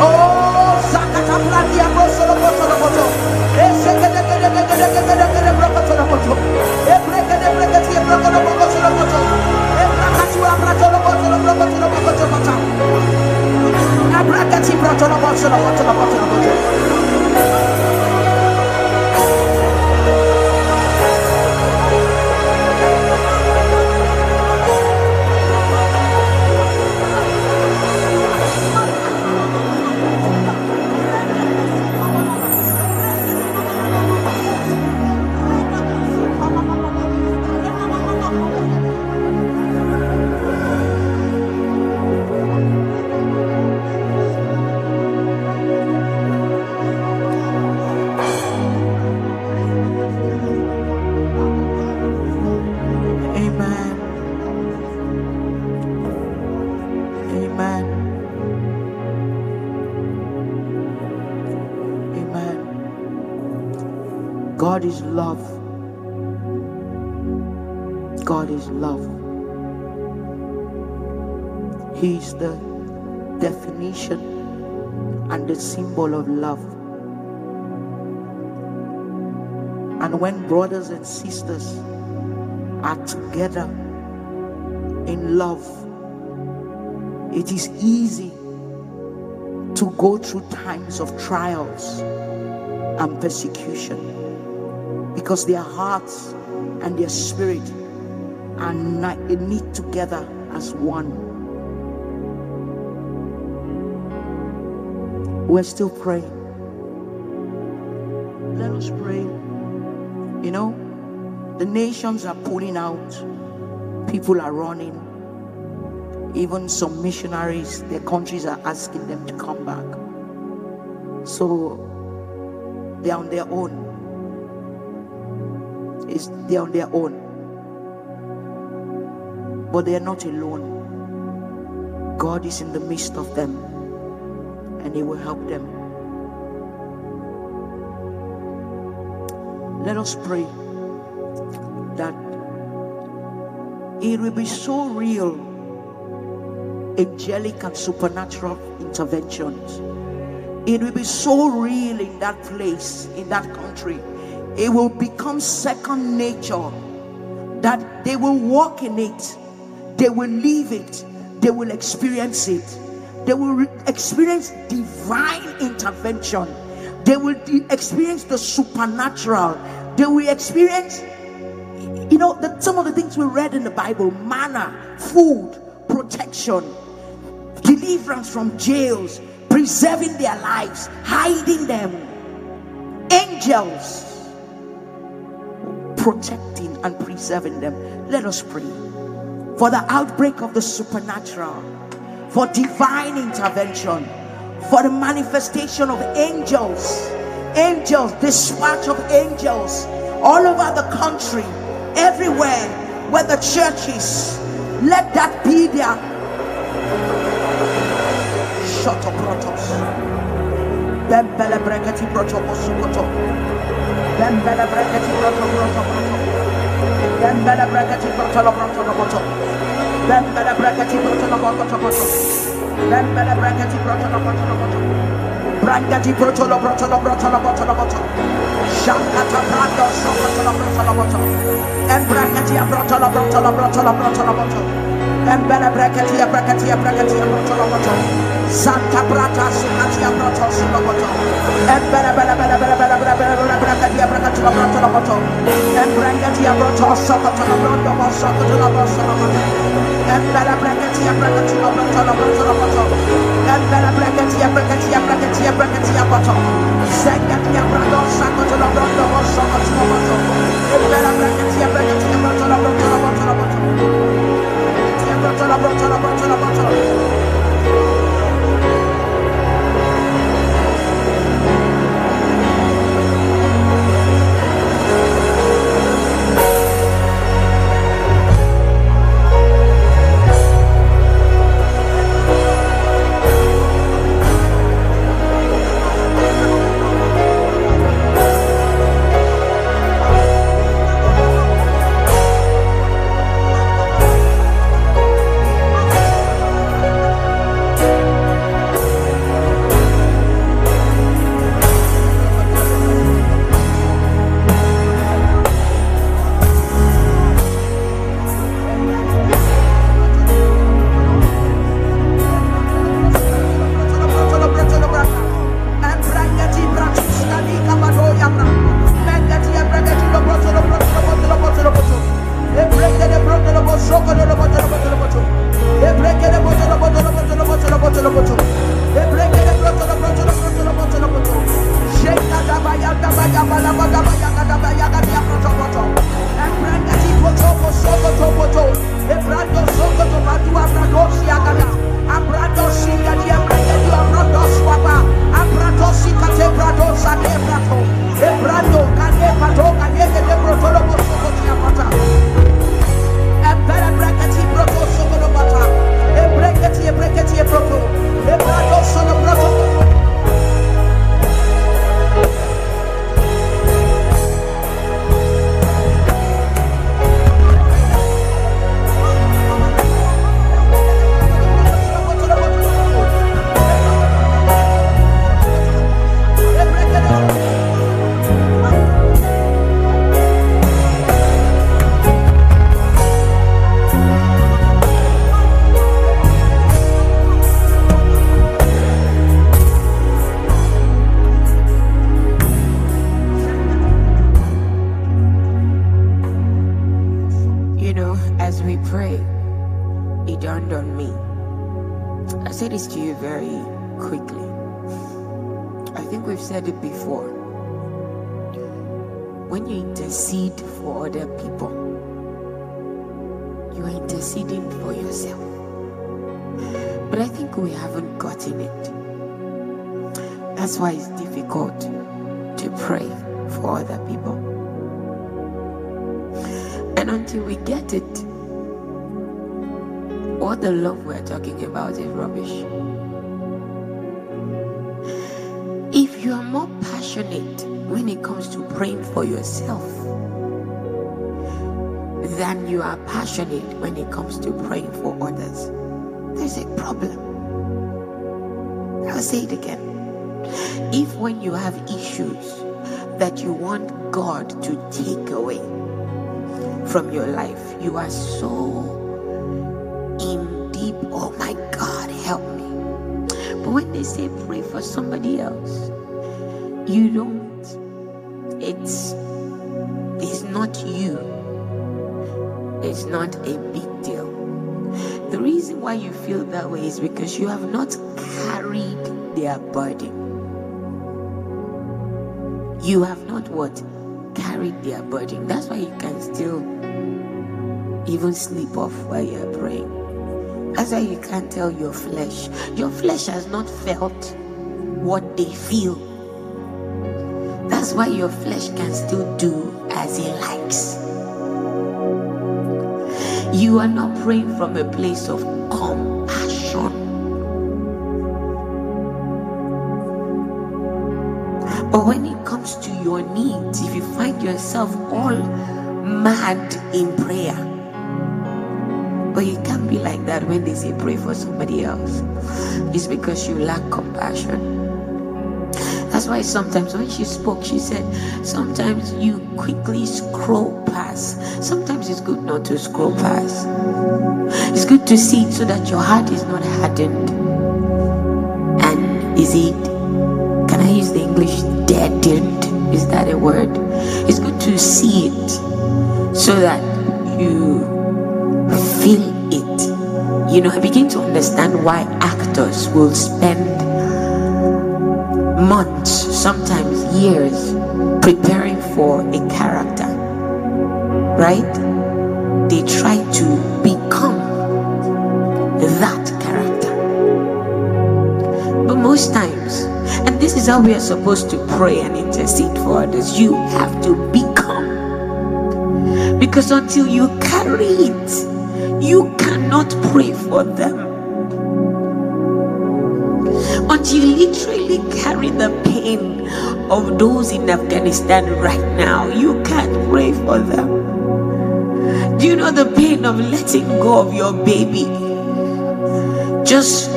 Oh, Sakata Pratia Bosolo Bosolo Bosolo brothers and sisters are together in love, it is easy to go through times of trials and persecution because their hearts and their spirit are knit together as one. We're still praying. The nations are pulling out, people are running. Even some missionaries, their countries are asking them to come back. So they're on their own. It's, they're on their own. But they are not alone. God is in the midst of them and He will help them. Let us pray it will be so real, angelic and supernatural interventions. It will be so real in that place, in that country. It will become second nature that they will walk in it, they will live it, they will experience it they will experience divine intervention. They will experience the supernatural. They will experience, you know, that some of the things we read in the Bible manna, food, protection, deliverance from jails, preserving their lives, hiding them, angels protecting and preserving them. Let us pray for the outbreak of the supernatural for divine intervention, for the manifestation of angels, angels, dispatch of angels all over the country, everywhere where the church is. Let that be there. Shut up, Protos. Proto posukoto. Proto proto proto. Proto lo proto lo proto. Proto lo proto proto. Proto lo proto lo proto bokoto. Brangati protono protono protono bokoto bokoto. Shankata brando sokoto protono bokoto. Embrangati protono protono protono protono bokoto. Embele breketi breketi breketi protono bokoto. Santa brata sukati protono bokoto. Embele bele bele bele bele bele bele bele breketi breketi protono bokoto. Embrangati protono sokoto protono bokoto bokoto. Embele breketia breketia brotolo brotolo Randala bracket here, bracket here, bracket here, bracket here, bottom. Second, yeah, bracket, saco, to the bottom, so because you have not carried their burden. You have not what? Carried their burden. That's why you can still even sleep off while you're praying. That's why you can't tell your flesh. Your flesh has not felt what they feel. That's why your flesh can still do as it likes. You are not praying from a place of compassion. But when it comes to your needs, if you find yourself all mad in prayer, but you can't be like that when they say pray for somebody else, it's because you lack compassion. That's why sometimes when she spoke, she said, sometimes you quickly scroll past. Sometimes it's good not to scroll past. It's good to see so that your heart is not hardened. And is it, deadened? Is that a word? It's good to see it so that you feel it. You know, I begin to understand why actors will spend months, sometimes years, preparing for a character. Right? They try to become that character. But most times, this is how we are supposed to pray and intercede for others, you have to become. Because until you carry it, you cannot pray for them until you literally carry the pain of those in Afghanistan right now. You can't pray for them. Do you know the pain of letting go of your baby? Just,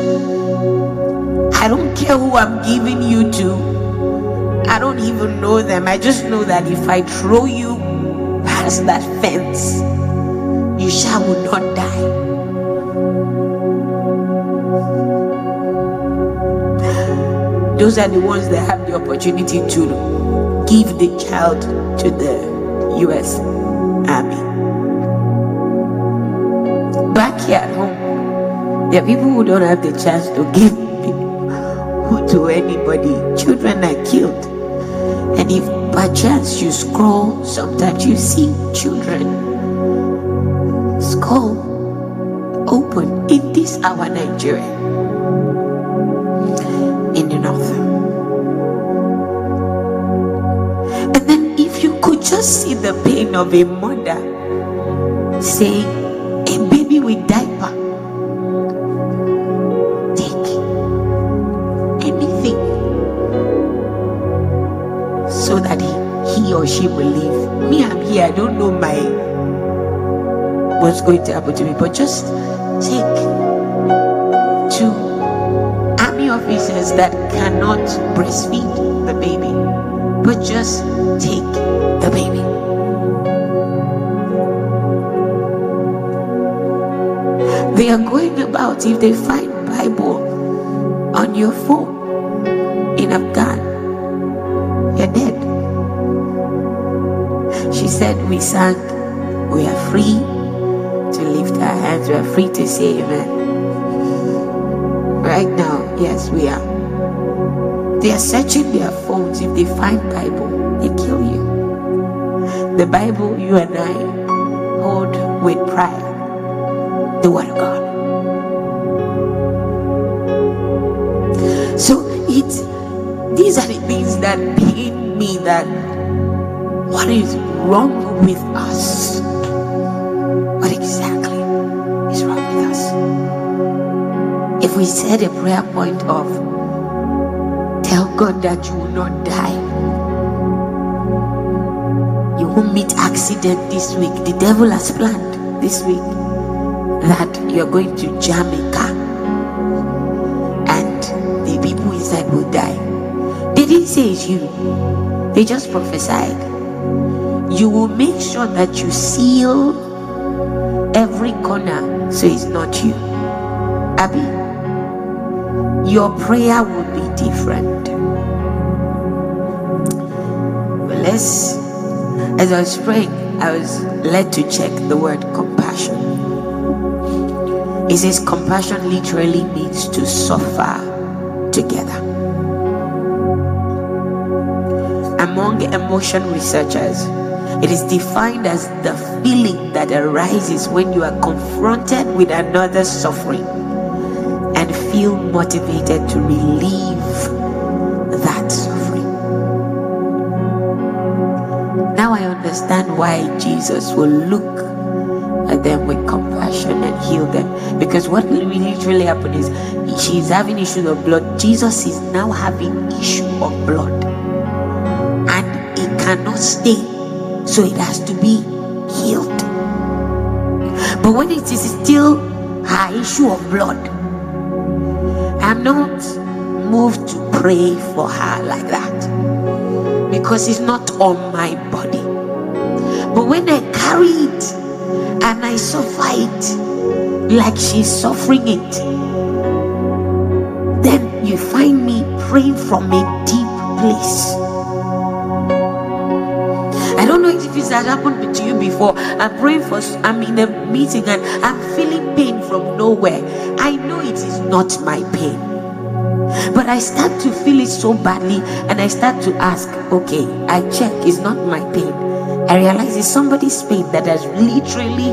I don't care who I'm giving you to. I don't even know them. I just know that if I throw you past that fence, you shall not die. those are the ones that have the opportunity to give the child to the US Army. Back here at home, there are people who don't have the chance to give to anybody. Children are killed. And if by chance you scroll, sometimes you see children skull open in this our Nigeria in the north. And then, if you could just see the pain of a mother saying, A baby with diaper, he, will live. Me, I'm here, I don't know my what's going to happen to me, but just take two army officers that cannot breastfeed the baby, but just take the baby. They are going about if they find Bible on your phone in Afghan, said, We sang, We are free, to lift our hands, we are free to say amen. Right now, yes, we are. They are searching their phones. If they find Bible, they kill you. The Bible you and I hold with pride. The Word of God. So it these are the things that pain me that what is wrong with us? What exactly is wrong with us? If we said a prayer point of tell God that you will not die, you won't meet accident this week. The devil has planned this week that you're going to Jamaica and the people inside will die. They didn't say it's you, they just prophesied. You will make sure that you seal every corner so it's not you. Abby, your prayer will be different. But let's, as I was praying, I was led to check the word compassion. It says compassion literally means to suffer together. Among emotion researchers, it is defined as the feeling that arises when you are confronted with another's suffering and feel motivated to relieve that suffering. Now I understand why Jesus will look at them with compassion and heal them. Because what will literally happen is she's having issues of blood. Jesus is now having issue of blood. And it cannot stay. So it has to be healed. But when it is still her issue of blood, I'm not moved to pray for her like that. Because it's not on my body. But when I carry it and I suffer it like she's suffering it, then you find me praying from a deep place. That happened to you before. I'm praying for, I'm in a meeting and I'm feeling pain from nowhere. I know it is not my pain. But I start to feel it so badly and I start to ask, okay, I check, it's not my pain. I realize it's somebody's pain that has literally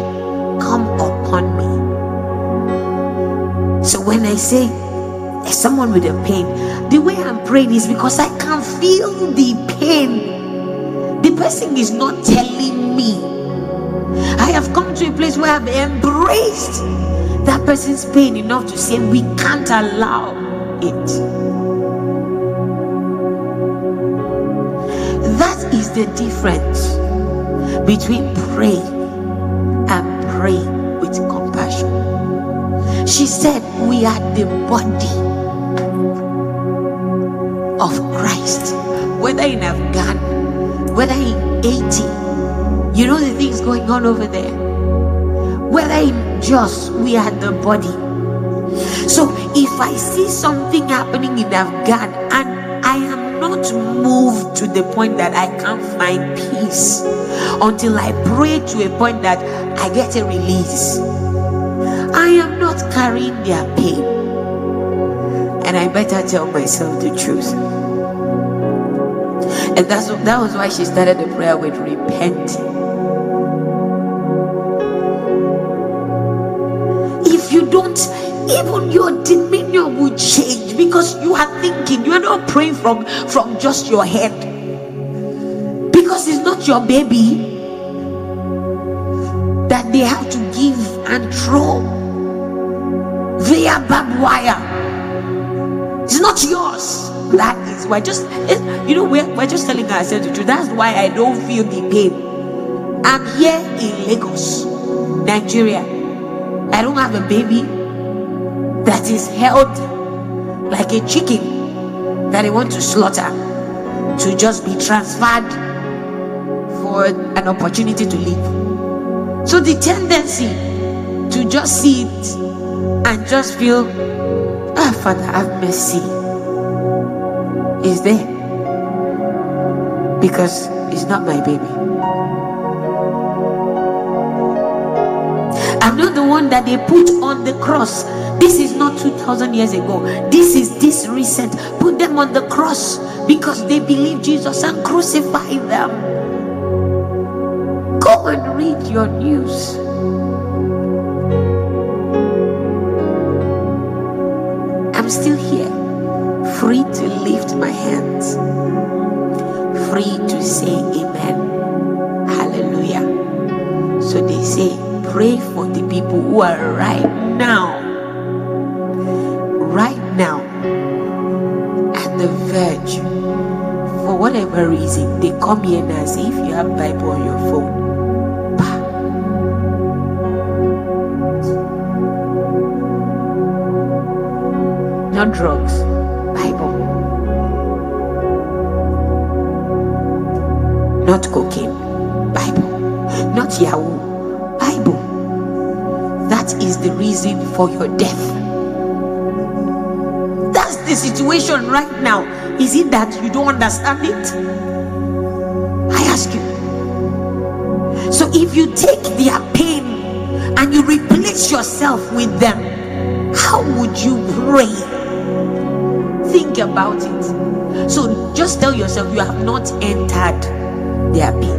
come upon me. So when I say there's someone with a pain, the way I'm praying is because I can feel the pain. The person is not telling. I have come to a place where I've embraced that person's pain enough to say we can't allow it. That is the difference between pray and pray with compassion. She said, We are the body of Christ. Whether in Afghan, whether in 80, you know the things going on over there. Whether in just we are the body. So if I see something happening in Afghan and I am not moved to the point that I can't find peace until I pray to a point that I get a release, I am not carrying their pain. And I better tell myself the truth. And that's that was why she started the prayer with repent. Even your demeanor will change because you are thinking, you are not praying from, from just your head. Because it's not your baby that they have to give and throw via barbed wire. It's not yours. That is why just eh, you know we're, we're just telling ourselves the truth. That's why I don't feel the pain. I'm here in Lagos, Nigeria. I don't have a baby that is held like a chicken that they want to slaughter to just be transferred for an opportunity to live. So the tendency to just see it and just feel, ah, Father, have mercy, is there because it's not my baby. I'm not the one that they put on the cross. This is not 2,000 years ago. This is this recent. Put them on the cross because they believe Jesus and crucify them. Go and read your news. I'm still here, free to lift my hands, free to say amen. Hallelujah. So they say, pray for the people who are right now, Reason, they come here as if you have Bible on your phone. Bah. Not drugs, Bible. Not cocaine, Bible. Not Yahoo, Bible. That is the reason for your death. That's the situation right now. Is it that you don't understand it? I ask you. So if you take their pain and you replace yourself with them, how would you pray? Think about it. So just tell yourself you have not entered their pain.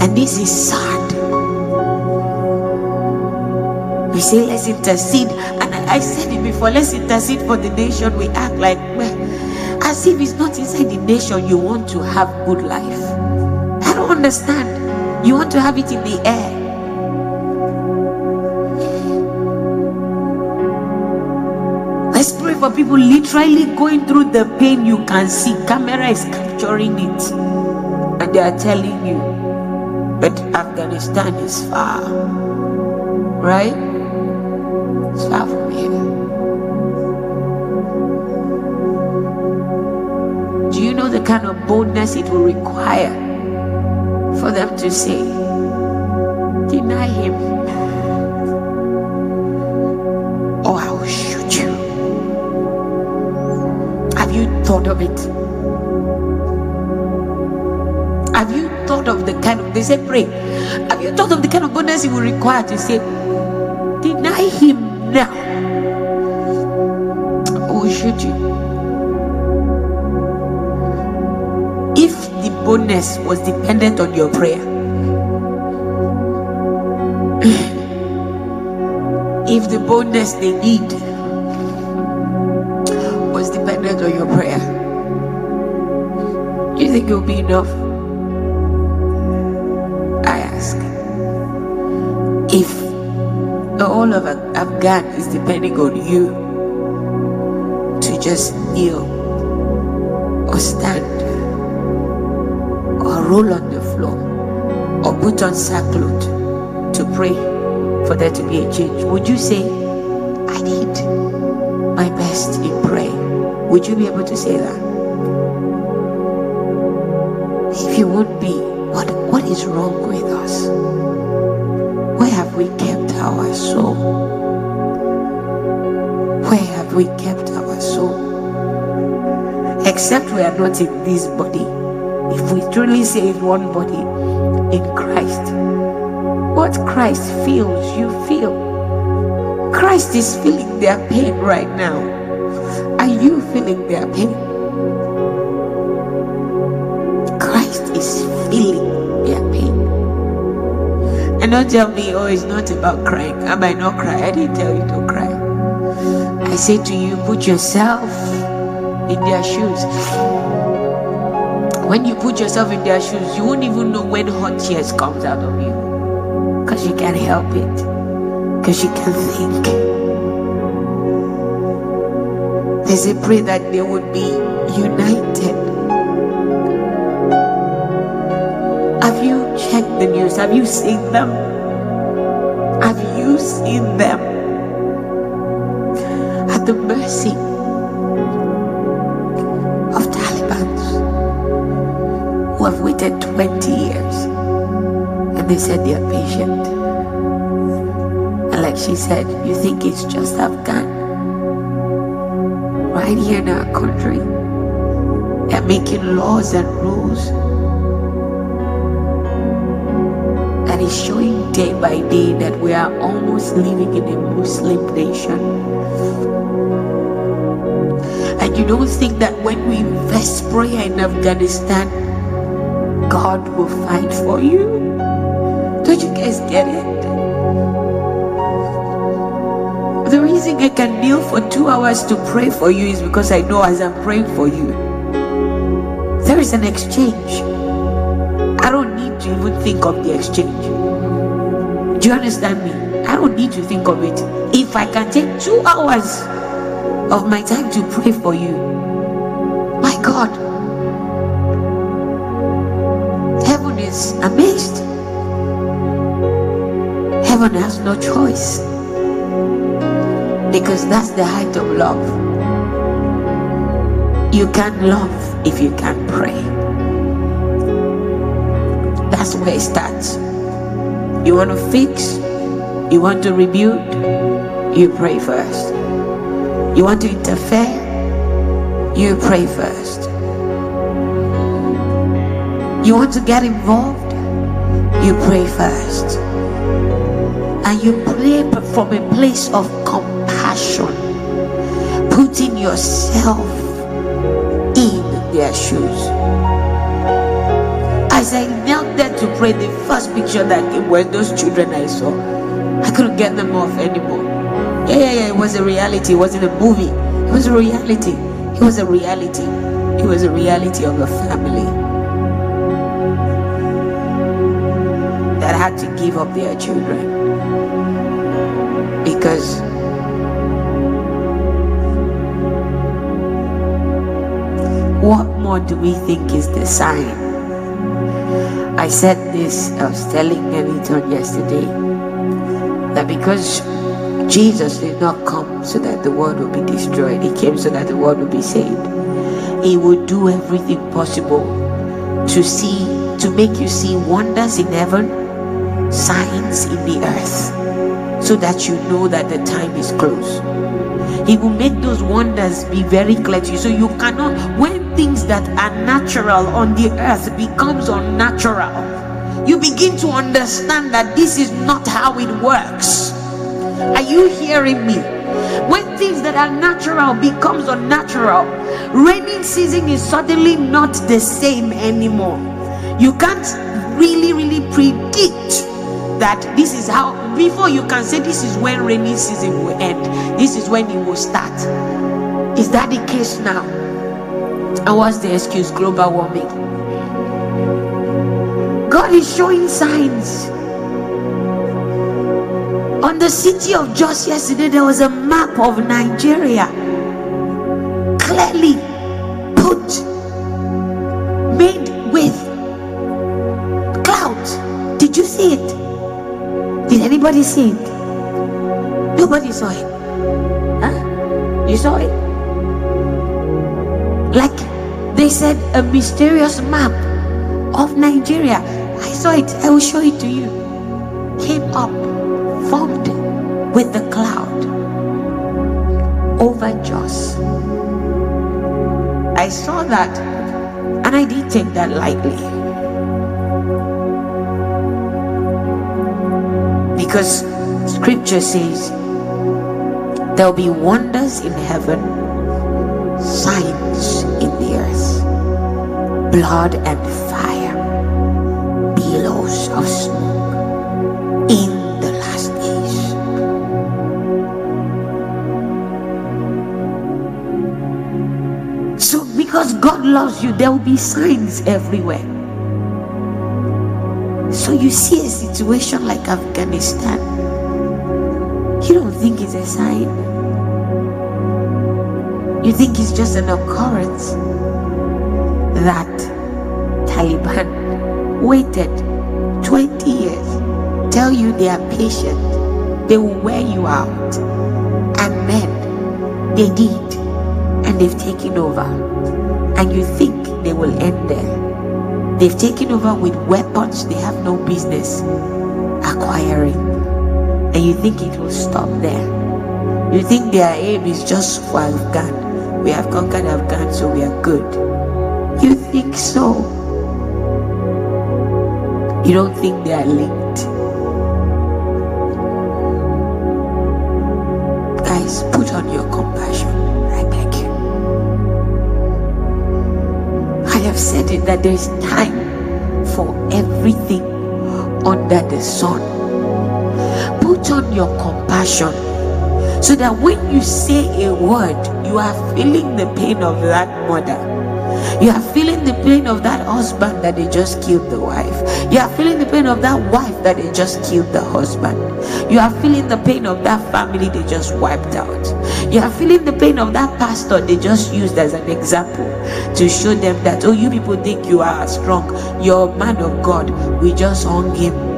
And this is sad. We say let's intercede, and I, I said it before. Let's intercede for the nation. We act like as if it's not inside the nation you want to have good life. I don't understand. You want to have it in the air. Let's pray for people literally going through the pain you can see. Camera is capturing it, and they are telling you, but Afghanistan is far, right? The kind of boldness it will require for them to say, Deny him, or I will shoot you? Have you thought of it? Have you thought of the kind of, they say, pray. Have you thought of the kind of boldness it will require to say, Deny him now, or shoot you? The was dependent on your prayer, (clears throat) if the boldness they need was dependent on your prayer, do you think it will be enough? I ask. If the whole of Af- Afghan is depending on you to just kneel or stand roll on the floor or put on sackcloth to pray for there to be a change, would you say, I did my best in praying? Would you be able to say that? If you would be, what, what is wrong with us? Where have we kept our soul? Where have we kept our soul? Except we are not in this body we truly say in one body in Christ, what Christ feels, you feel. Christ is feeling their pain right now. Are you feeling their pain? Christ is feeling their pain. And don't tell me, oh, it's not about crying. I might not cry. I didn't tell you to cry. I say to you, put yourself in their shoes. When you put yourself in their shoes, you won't even know when hot tears comes out of you. Because you can't help it. Because you can't think. There's a pray that they would be united. Have you checked the news? Have you seen them? Have you seen them? At the mercy waited 20 years and they said they are patient. And like she said, you think it's just Afghan? Right here in our country, they're making laws and rules that is showing day by day that we are almost living in a Muslim nation. And you don't think that when we invest prayer in Afghanistan, God will fight for you? Don't you guys get it? The reason I can kneel for two hours to pray for you is because I know as I'm praying for you, there is an exchange. I don't need to even think of the exchange. Do you understand me? I don't need to think of it. If I can take two hours of my time to pray for you, my God, is amazed. Heaven has no choice because that's the height of love. You can't love if you can't pray. That's where it starts. You want to fix, you want to rebuild, you pray first. You want to interfere, you pray first. You want to get involved, you pray first. And you pray from a place of compassion, putting yourself in their shoes. As I knelt there to pray, the first picture that came were those children I saw. I couldn't get them off anymore. Yeah, yeah, yeah. It was a reality. It wasn't a movie. It was a reality. It was a reality. It was a reality of a family had to give up their children because what more do we think is the sign? I said this, I was telling Neniton yesterday, that because Jesus did not come so that the world will be destroyed, He came so that the world will be saved. He will do everything possible to see, to make you see wonders in heaven, signs in the earth, so that you know that the time is close. He will make those wonders be very clear to you. So you cannot, when things that are natural on the earth becomes unnatural, you begin to understand that this is not how it works. Are you hearing me? When things that are natural becomes unnatural, raining season is suddenly not the same anymore. You can't really, really predict that this is how before you can say this is when rainy season will end this is when it will start. Is that the case now? And what's the excuse? Global warming. God is showing signs. On the city of just yesterday there was a map of nigeria. Clearly did anybody see it? Nobody saw it. Huh? You saw it? Like they said, a mysterious map of Nigeria. I saw it. I will show it to you. Came up, formed with the cloud over Jos. I saw that and I did take that lightly. Because scripture says there'll be wonders in heaven, signs in the earth, blood and fire, billows of smoke in the last days. So, because God loves you, there will be signs everywhere. So you see situation like Afghanistan, you don't think it's a sign. You think it's just an occurrence that Taliban waited 20 years, tell you they are patient, they will wear you out. And then they did, and they've taken over. And you think they will end there. They've taken over with weapons they have no business acquiring. And you think it will stop there. You think their aim is just for Afghan. We have conquered Afghan, so we are good. You think so. You don't think they are linked. Said that there is time for everything under the sun. Put on your compassion so that when you say a word, you are feeling the pain of that mother. You are feeling the pain of that husband that they just killed the wife. You are feeling the pain of that wife that they just killed the husband. You are feeling the pain of that family they just wiped out. You are feeling the pain of that pastor they just used as an example to show them that, oh, you people think you are strong. You're man of God. We just hung him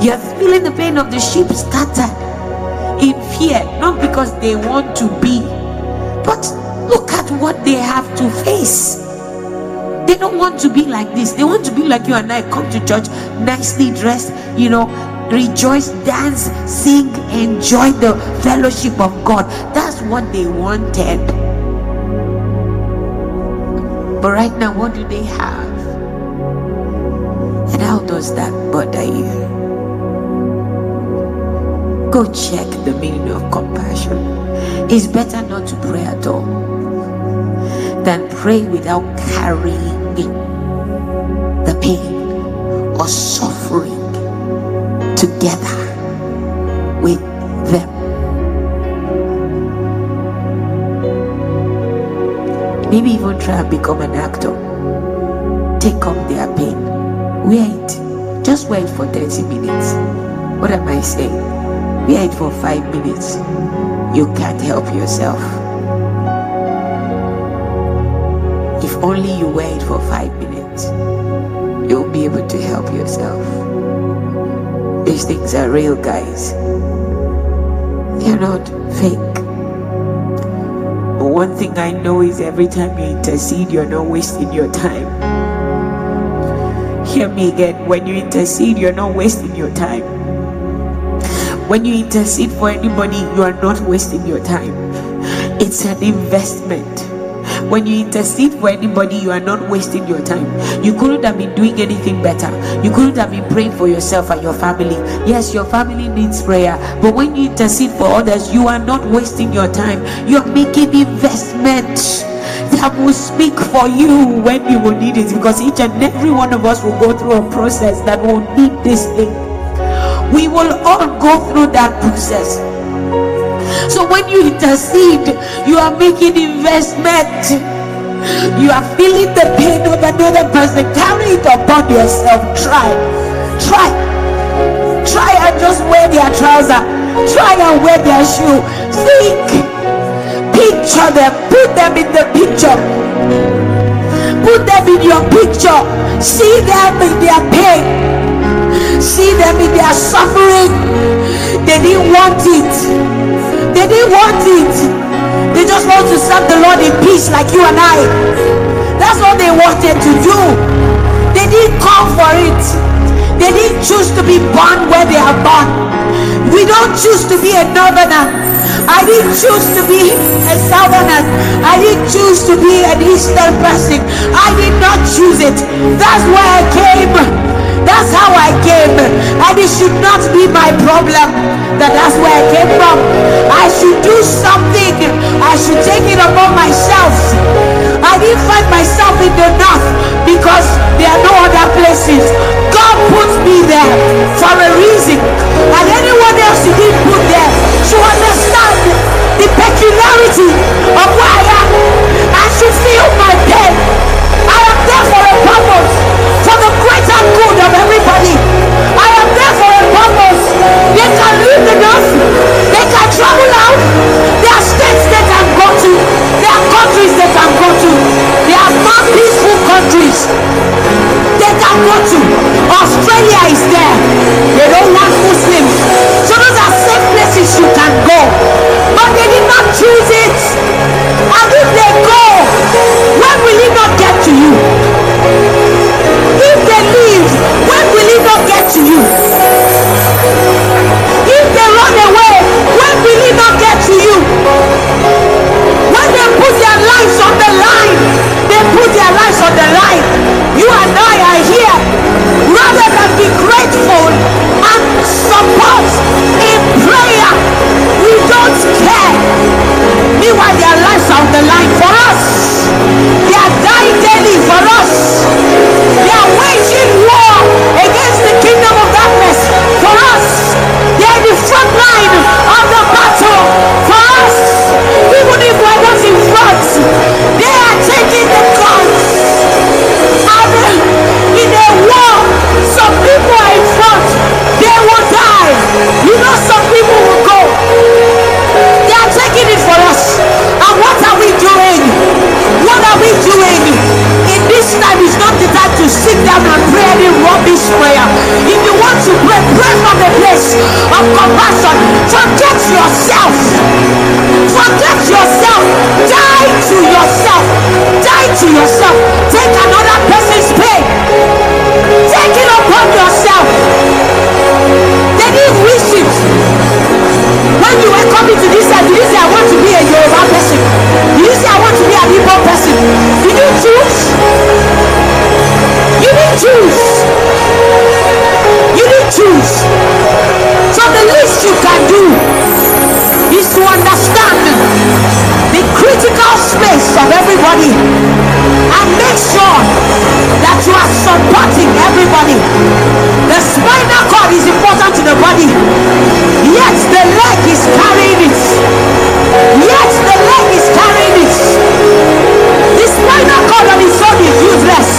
you are feeling the pain of the sheep scattered in fear, not because they want to be, but look at what they have to face. They don't want to be like this. They want to be like you and I. Come to church nicely dressed, you know, rejoice, dance, sing, enjoy the fellowship of God. That's what they wanted. But right now, what do they have? And how does that bother you? Go check the meaning of compassion. It's better not to pray at all than pray without carrying the pain together with them. Maybe even try and become an actor. Take up their pain. Wait. Just wait for 30 minutes. What am I saying? Wait for five minutes. You can't help yourself. If only you wait for five minutes, you'll be able to help yourself. These things are real, guys. They're not fake. But one thing I know is every time you intercede, you're not wasting your time. Hear me again. When you intercede, you're not wasting your time. When you intercede for anybody, you are not wasting your time. It's an investment. When you intercede for anybody, you are not wasting your time. You couldn't have been doing anything better. You couldn't have been praying for yourself and your family. Yes, your family needs prayer. But when you intercede for others, you are not wasting your time. You're making investment that will speak for you when you will need it because each and every one of us will go through a process that will need this thing we will all go through that process. So when you intercede, you are making investment. You are feeling the pain of another person. Carry it upon yourself. Try. Try. Try and just wear their trouser. Try and wear their shoe. Think. Picture them. Put them in the picture. Put them in your picture. See them in their pain see them in their suffering. They didn't want it. They didn't want it. They just want to serve the Lord in peace like you and I. That's what they wanted to do. They didn't come for it. They didn't choose to be born where they are born. We don't choose to be a northerner. I didn't choose to be a southerner. I didn't choose to be an eastern person. I did not choose it. That's why I came. That's how I came. And it should not be my problem that that's where I came from. I should do something. I should take it upon myself. I didn't find myself in the north because there are no other places. God put me there for a reason. And anyone else he didn't put there should understand the peculiarity of where travel out. There are states they can go to. There are countries they can go to. There are more peaceful countries they can go to. Australia is there. They don't want Muslims. So those are safe places you can go. But they did not choose it. And if they go, when will it not get to you? If they leave, when will it not get to you? put their lives on the line. They put their lives on the line. You and I are here rather than be grateful and support in prayer. We don't care. Meanwhile, their lives are on the line for us. They are dying daily for us. of compassion. Forget yourself. Forget yourself. Die to yourself. Die to yourself. Take another person's pain. Take it upon yourself. They didn't wish it. When you were coming to this earth, did you say I want to be a Yoruba person? Did you say I want to be a Igbo person? Did you choose? You didn't choose. You didn't choose the least you can do is to understand the critical space of everybody and make sure that you are supporting everybody. The spinal cord is important to the body, yet the leg is carrying it. Yet the leg is carrying it. The spinal cord on its own is useless.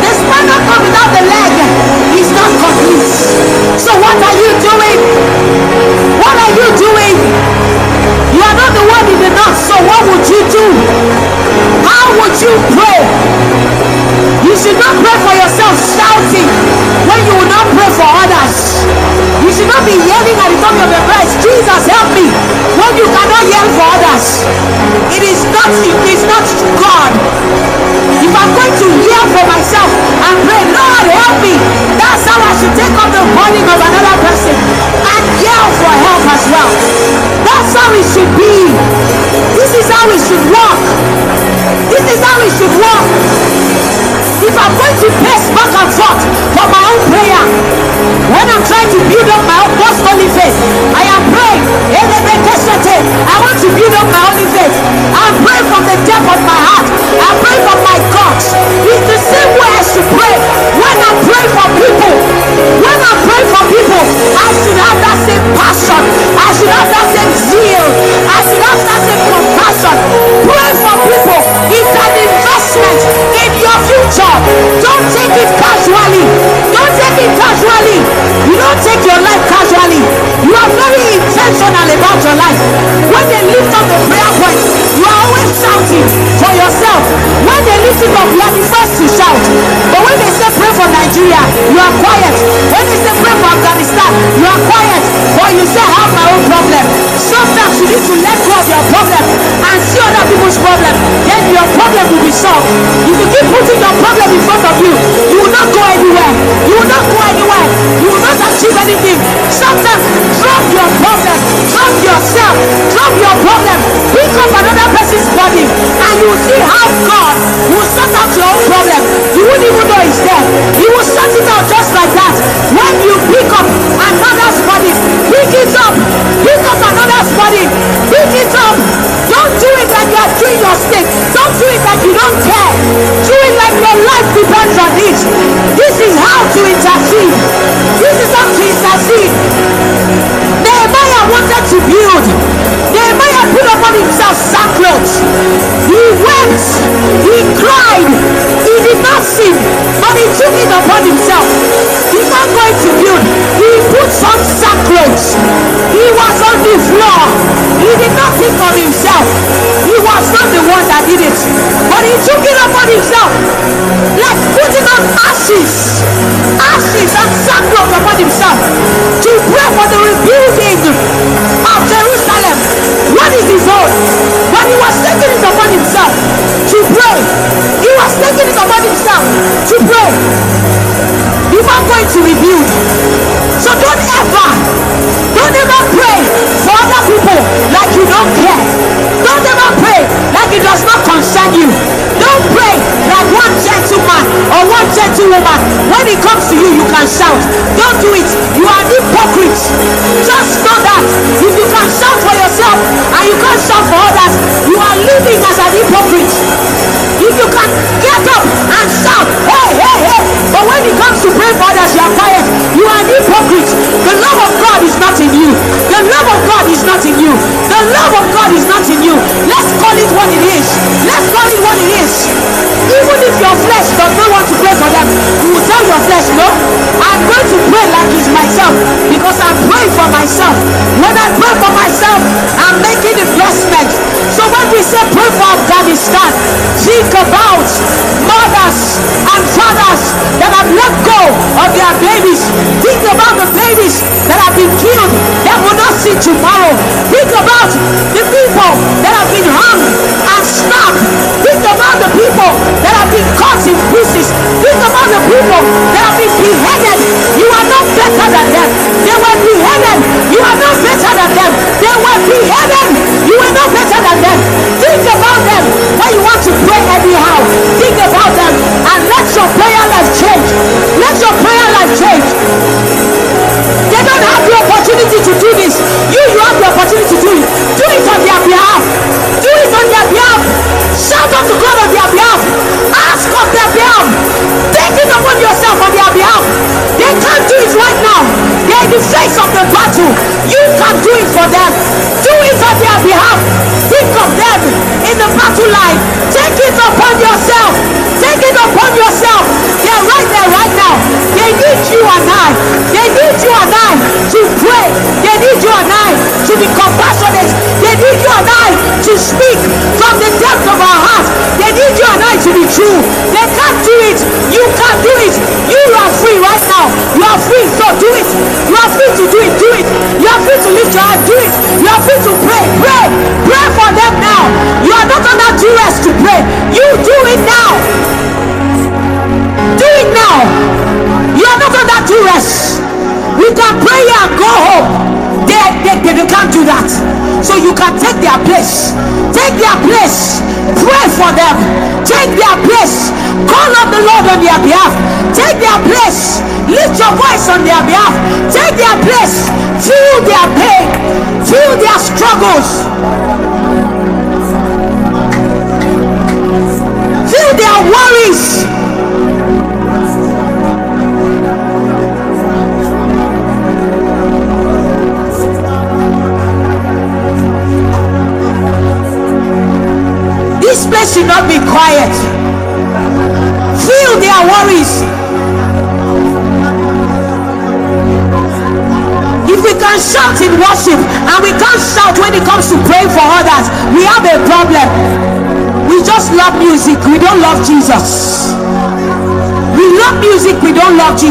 The spinal cord without the leg is not complete. So what are you doing? What are you doing? You are not the one in the north, so what would you do? How would you pray? You should not pray for yourself shouting when you will not pray for others should not be yelling at the top of your voice, Jesus help me, when you cannot yell for others. It is not, it is not God. If I'm going to yell for myself and pray, Lord help me, that's how I should take up the burden of another person and yell for help as well. That's how it should be. This is how it should work. This is how it should work. If I'm going to pace back and forth for my own prayer, when I'm trying to build up my own just only. I am praying. I want to give up my only face. I'm praying from the depth of my heart. I pray from my God. It's the same way I should pray. When I pray for people, when I pray for people, I should have that same passion. I should have that same zeal. I should have that same compassion. Pray for people. It's an investment in your your future. Don't take it casually. Don't take it casually. You don't take your life casually. You are very intentional about your life. When they lift up the prayer point, you are always shouting for yourself. When they lift it up, you are the first to shout. But when they say pray for Nigeria, you are quiet. When they say pray for Afghanistan, you are quiet. But you say, I have my own problem. Sometimes you need to let go of your problem and see other people's problem. Then your problem will be solved. If you keep putting your problem in front of you, you will not go anywhere. You will not go anywhere. You will not achieve anything. Sometimes drop your problem, drop yourself, drop your problem, pick up another person's body, and you will see how God will sort out your own problem. You won't even know it's there. He will sort it out just like that. When you pick up another's body, pick it up, pick up another's body, pick it up. Don't do it like you are doing your stick. Don't do it like you don't care. Depends on it. This is how to intercede. This is how to intercede. Nehemiah wanted to build. Nehemiah put upon himself sackcloth. He wept. He cried. He did not sin, but he took it upon himself. He's not going to build. He put some sackcloth. He was on the floor. He did not think of himself. Was not the one that did it, but he took it upon himself. Like putting on ashes, ashes and sackcloth upon himself to pray for the rebuilding of Jerusalem. What is his own? But he was taking it upon himself to pray. He was taking it upon himself to pray. Are going to rebuild. So don't ever, don't ever pray for other people like you don't care. Don't ever pray like it does not concern you. Don't pray like one gentleman or one gentlewoman. When it comes to you, you can shout. Don't do it. You are hypocrite. Just know that if you can shout for yourself and you can't shout for others, you are living as an hypocrite. You can get up and shout, hey, hey, hey, but when it comes to pray for others, you are quiet. You are an hypocrite. The love of God is not in you. The love of God is not in you. The love of God is not in you. Let's call it what it is. Let's call it what it is. Even if your flesh does not want to pray for them, you will tell your flesh, no, I'm going to pray like it's myself because I'm praying for myself. When I pray for myself, I'm making investment. So when we say pray for Afghanistan, think about mothers and fathers that have let go of their babies. Think about the babies that have been killed that will not see tomorrow. Think about the people that have been hung and stabbed. Think about the people that have been cut in pieces. Think about the people that have been beheaded. You are not better than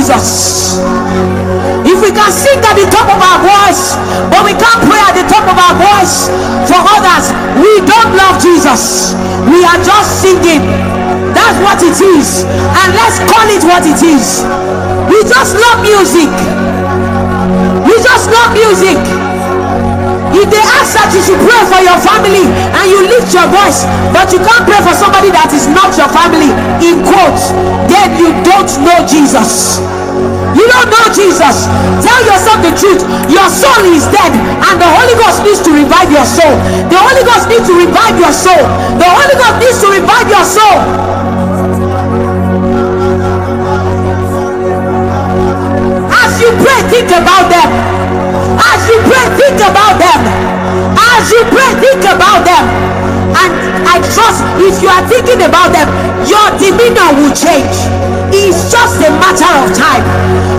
Jesus. If we can sing at the top of our voice, but we can't pray at the top of our voice for others, we don't love Jesus. We are just singing. That's what it is. And let's call it what it is. We just love music. We just love music. If they ask that you should pray for your family and you lift your voice, but you can't pray for somebody that is not your family, in quotes, then you don't know Jesus. You don't know Jesus. Tell yourself the truth. Your soul is dead, and the Holy Ghost needs to revive your soul. The Holy Ghost needs to revive your soul. The Holy Ghost needs to revive your soul. As you pray, think about them. You pray, think about them. As you pray, think about them. And I trust if you are thinking about them, your demeanor will change. It's just a matter of time.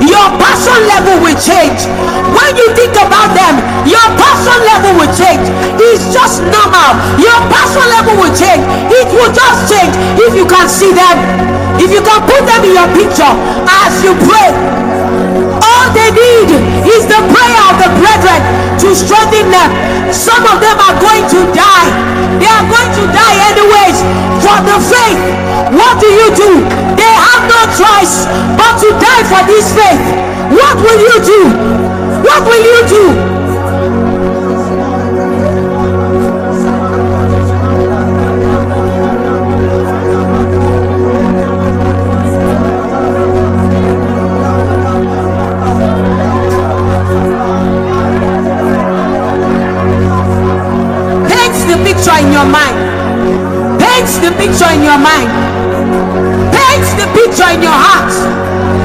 Your passion level will change. When you think about them, your passion level will change. It's just normal. Your passion level will change. It will just change if you can see them. If you can put them in your picture as you pray. All they need is the prayer of the brethren to strengthen them. Some of them are going to die. They are going to die anyways for the faith. What do you do? They have no choice but to die for this faith. What will you do? What will you do? Your mind. Paint the picture in your heart.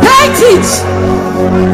Paint it.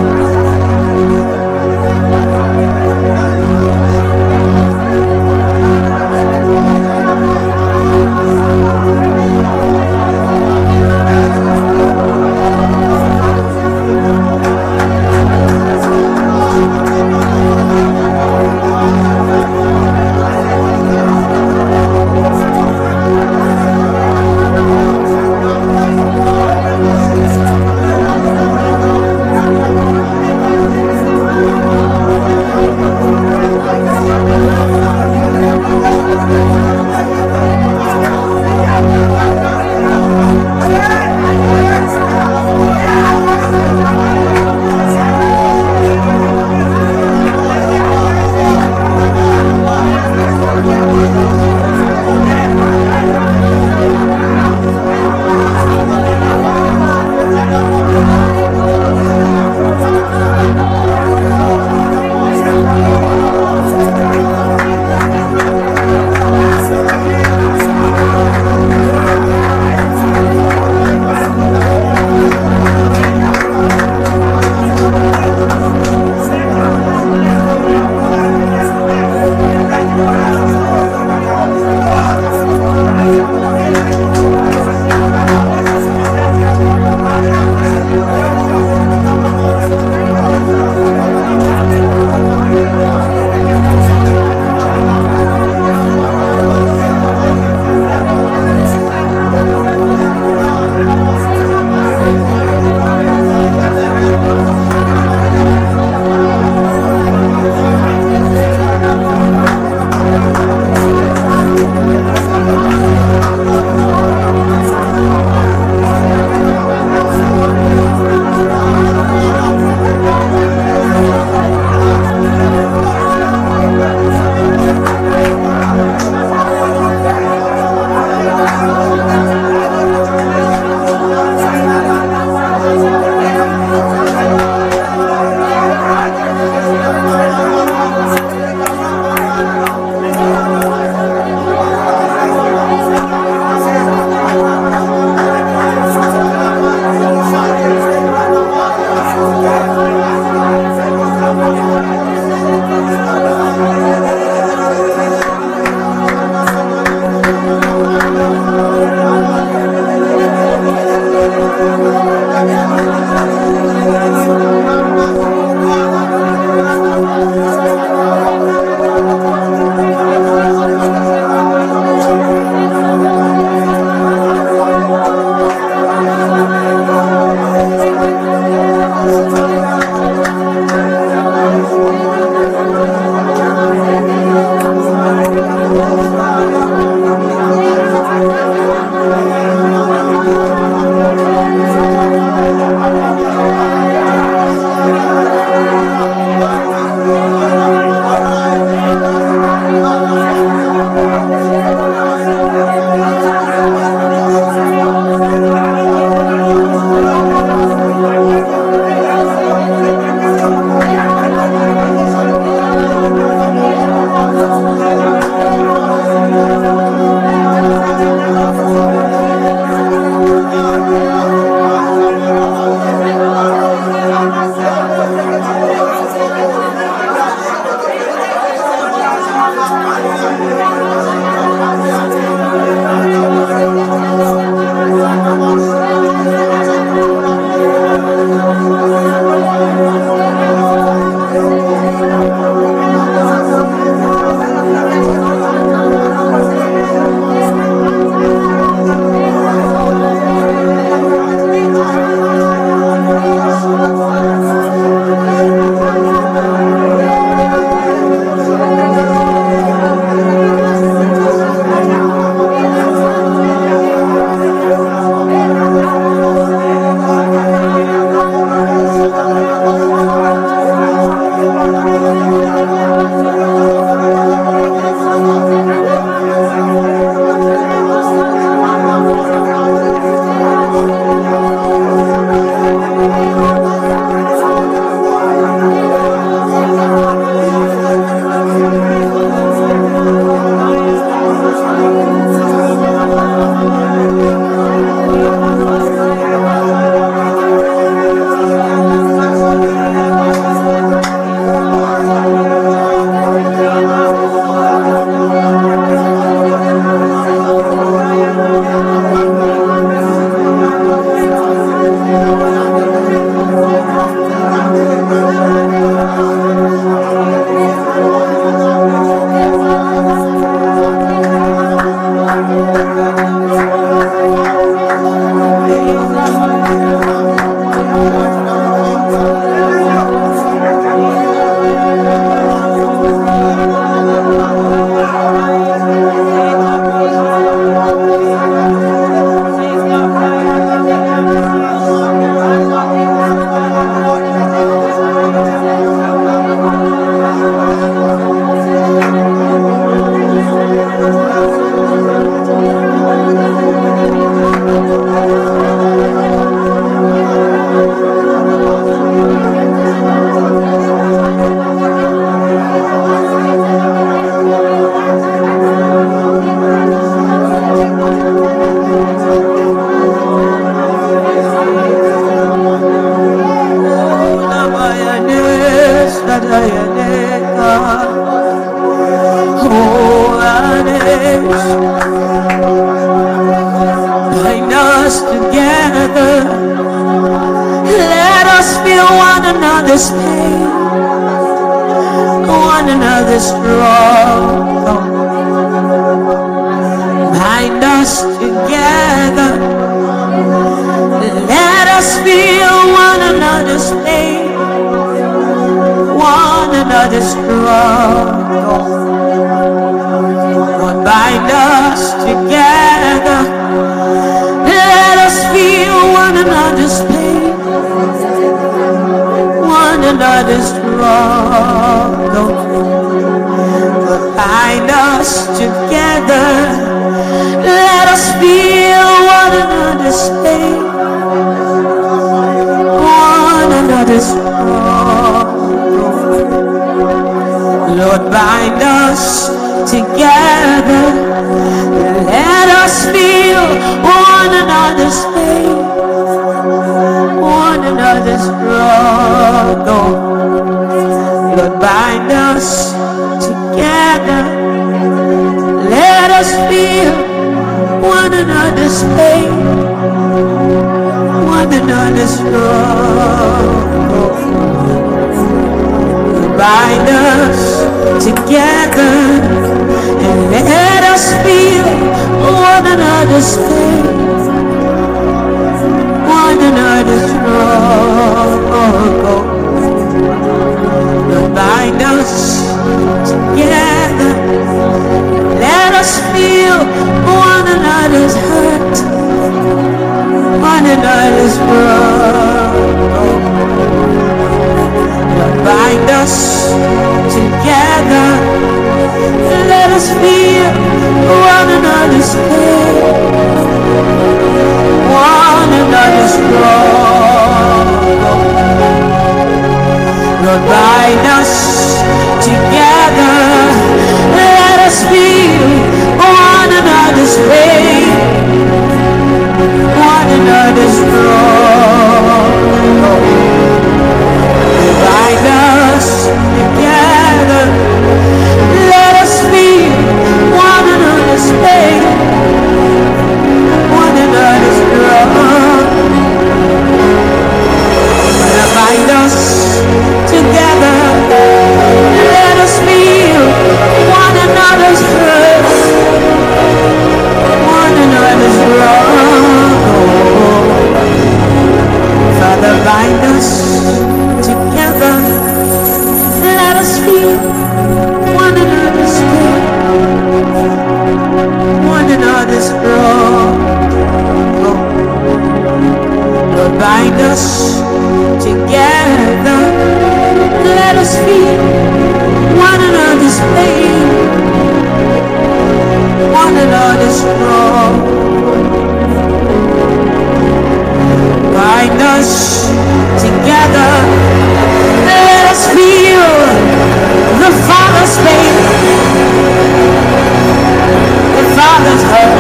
The Father's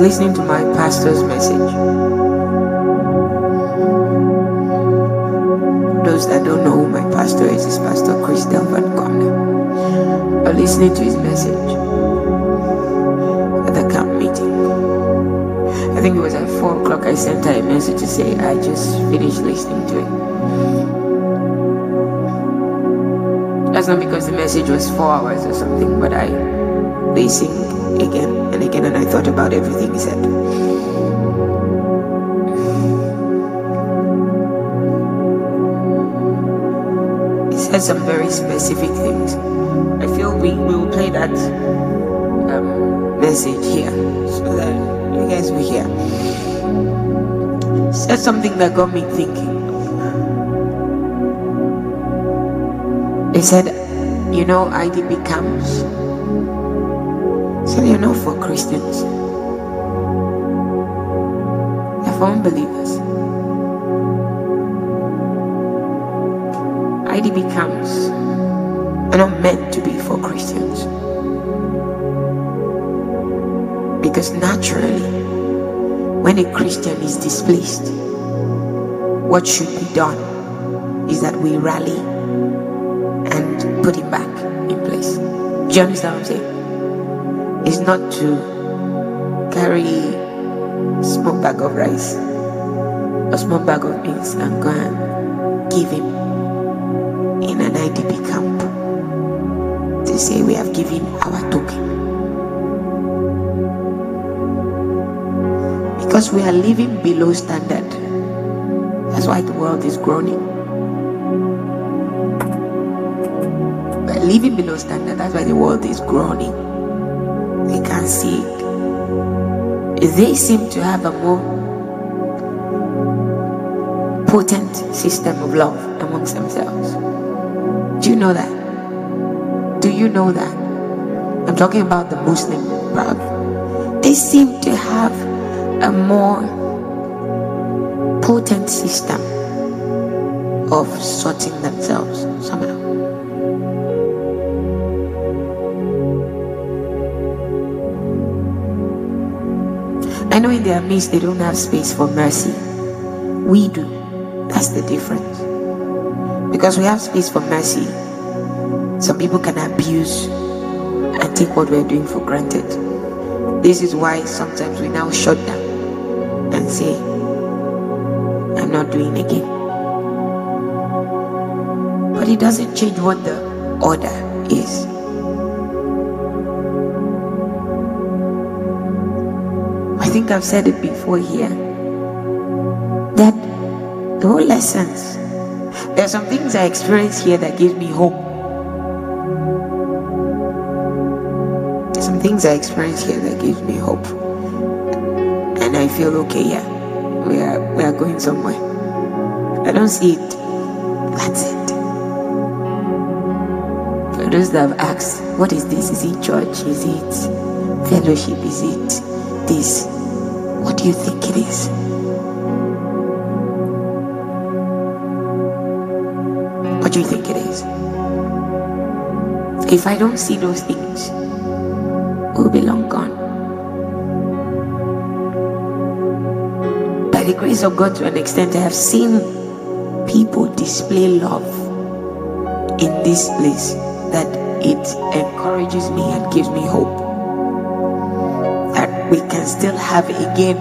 listening to my pastor's message. Those that don't know who my pastor is, is Pastor Chris Delvan Gomna. or listening to his message at the camp meeting. I think it was at 4 o'clock I sent her a message to say I just finished listening to it. That's not because the message was four hours or something, but I listened again and again and I thought about everything he said. He said some very specific things. I feel we will play that um, message here so that you guys will hear. He said something that got me thinking. He said, You know, IDP camps. So, you know, for Christians, they're for unbelievers. IDP camps are not meant to be for Christians. Because naturally, when a Christian is displaced, what should be done is that we rally and put him back in place. Do you understand what I'm saying? It's not to carry small bag of rice or small bag of beans and go and give him in an IDP camp to say we have given our token. Because we are living below standard. That's why the world is groaning. We are living below standard. That's why the world is groaning. They see. They seem to have a more potent system of love amongst themselves. Do you know that? Do you know that? I'm talking about the Muslim brother. They seem to have a more potent system of sorting themselves somehow. I know in their midst they don't have space for mercy. We do. That's the difference. Because we have space for mercy, some people can abuse and take what we're doing for granted. This is why sometimes we now shut down and say, I'm not doing again. But it doesn't change what the order is. I've said it before here that the whole lessons, there are some things I experience here that gives me hope. Some things I experience here that gives me hope. And I feel okay, yeah. We are we are going somewhere. I don't see it. That's it. For those that have asked, what is this? Is it church? Is it fellowship? Is it this? Do you think it is? What do you think it is? If I don't see those things, we'll be long gone. By the grace of God, to an extent, I have seen people display love in this place that it encourages me and gives me hope can still have again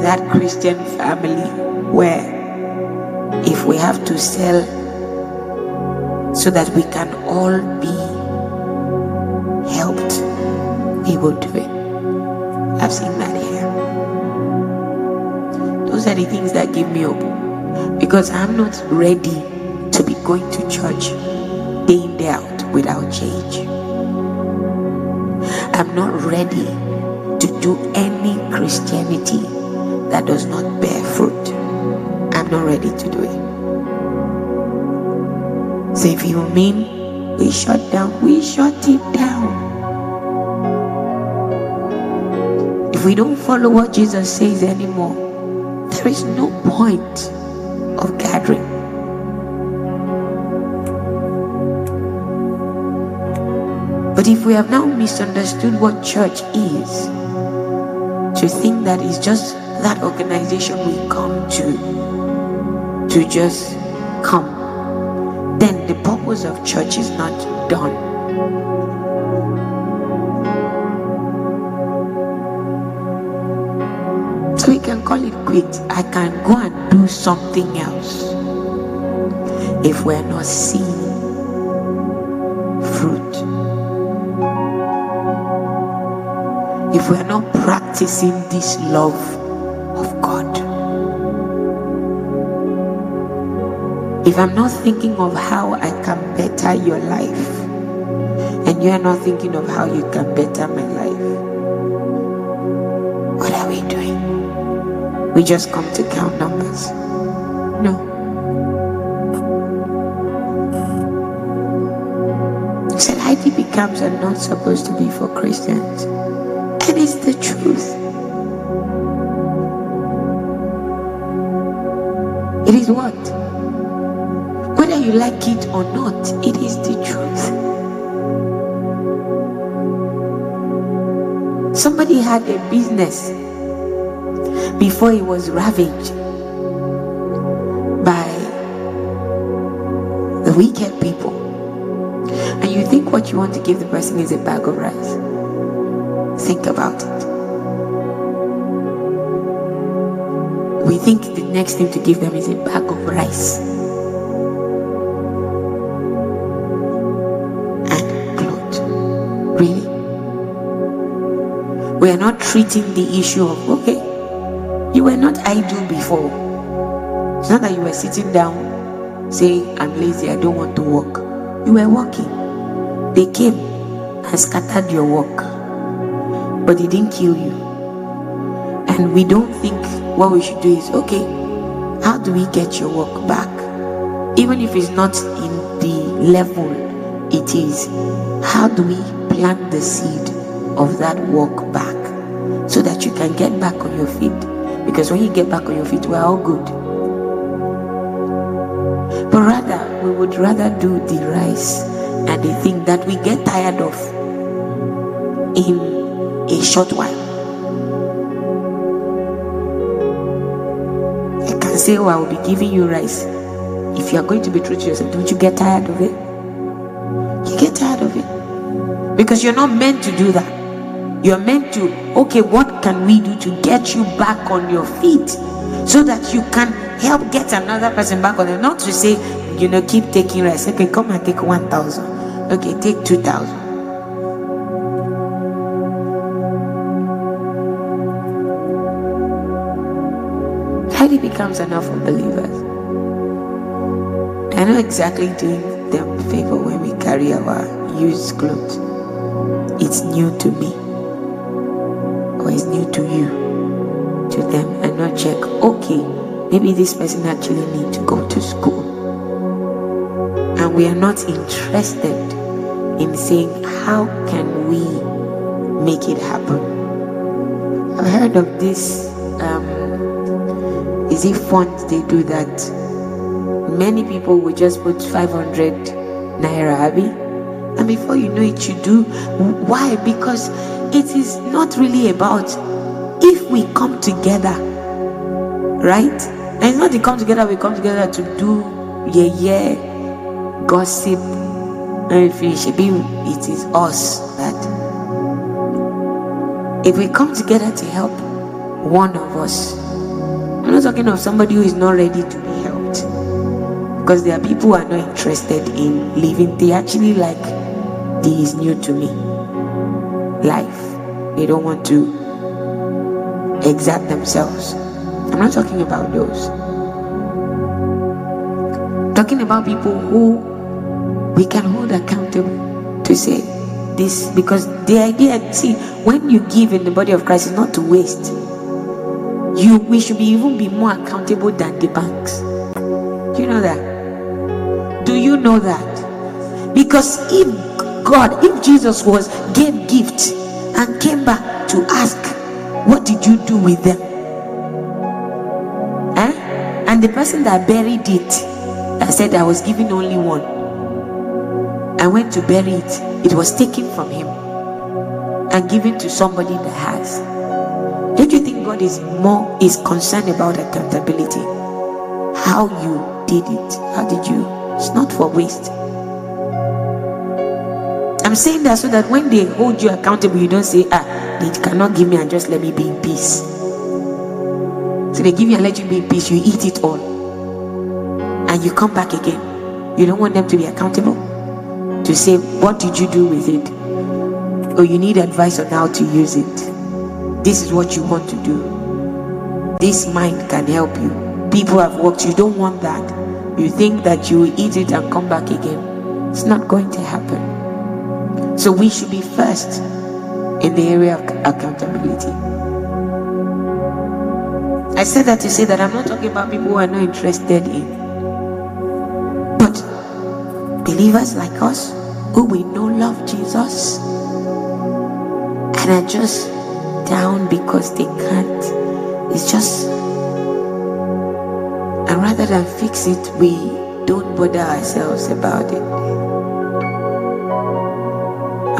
that Christian family where if we have to sell so that we can all be helped, we will do it. I've seen that here. Those are the things that give me hope because I'm not ready to be going to church day in, day out without change. I'm not ready do any Christianity that does not bear fruit. I'm not ready to do it. So if you mean we shut down, we shut it down. If we don't follow what Jesus says anymore, there is no point of gathering. But if we have now misunderstood what church is, to think that it's just that organization we come to, to just come, then the purpose of church is not done. So we can call it quit. I can go and do something else if we're not seeing fruit. If we're not practicing this love of God. If I'm not thinking of how I can better your life, and you are not thinking of how you can better my life, what are we doing? We just come to count numbers. No. Said IDP camps are not supposed to be for Christians. And it's the truth. It is what? Whether you like it or not, it is the truth. Somebody had a business before it was ravaged by the wicked people. And you think what you want to give the person is a bag of rice. Think about it. We think the next thing to give them is a bag of rice and clothes. Really? We are not treating the issue of, okay, you were not idle before. It's not that you were sitting down saying, I'm lazy, I don't want to work. You were working. They came and scattered your work, but it didn't kill you. And we don't think what we should do is, okay, how do we get your work back? Even if it's not in the level it is, how do we plant the seed of that work back so that you can get back on your feet? Because when you get back on your feet, we're all good. But rather, we would rather do the rice and the thing that we get tired of in a short while. I can say, Oh, I will be giving you rice. If you are going to be true to yourself, don't you get tired of it? You get tired of it. Because you're not meant to do that. You're meant to, okay, what can we do to get you back on your feet so that you can help get another person back on them? Not to say, you know, keep taking rice. Okay, come and take 1,000. Okay, take 2,000. Heidi becomes enough for believers. I know exactly doing them favor when we carry our used clothes. It's new to me, or it's new to you, to them, and not check. Okay, maybe this person actually need to go to school, and we are not interested in saying how can we make it happen. I've heard of this. It fun they do that? Many people will just put 500 naira, Abby, and before you know it, you do. Why? Because it is not really about if we come together, right? And it's not the come together, we come together to do yeah, yeah, gossip, and finish. It is us that if we come together to help one of us, I'm not talking of somebody who is not ready to be helped. Because there are people who are not interested in living. They actually like this is new to me. Life. They don't want to exert themselves. I'm not talking about those. I'm talking about people who we can hold accountable to say this because the idea see when you give in the body of Christ is not to waste you we should be even be more accountable than the banks. Do you know that? Do you know that? Because if god if jesus was gave gift and came back to ask what did you do with them? Eh? and the person that buried it that said i was given only one i went to bury it it was taken from him and given to somebody that has is more is concerned about accountability? How you did it? How did you? It's not for waste. I'm I'm saying that so that when they hold you accountable, you don't say, ah, they cannot give me and just let me be in peace. So they give you and let you be in peace, you eat it all. And you come back again. You don't want them to be accountable? To say, what did you do with it? Or you need advice on how to use it. This is what you want to do. This mind can help you. People have worked, you don't want that. You think that you will eat it and come back again. It's not going to happen. So we should be first in the area of accountability. I said that to say that I'm not talking about people who are not interested in. But believers like us who we know love Jesus and are just down because they can't. It's just and rather than fix it, we don't bother ourselves about it.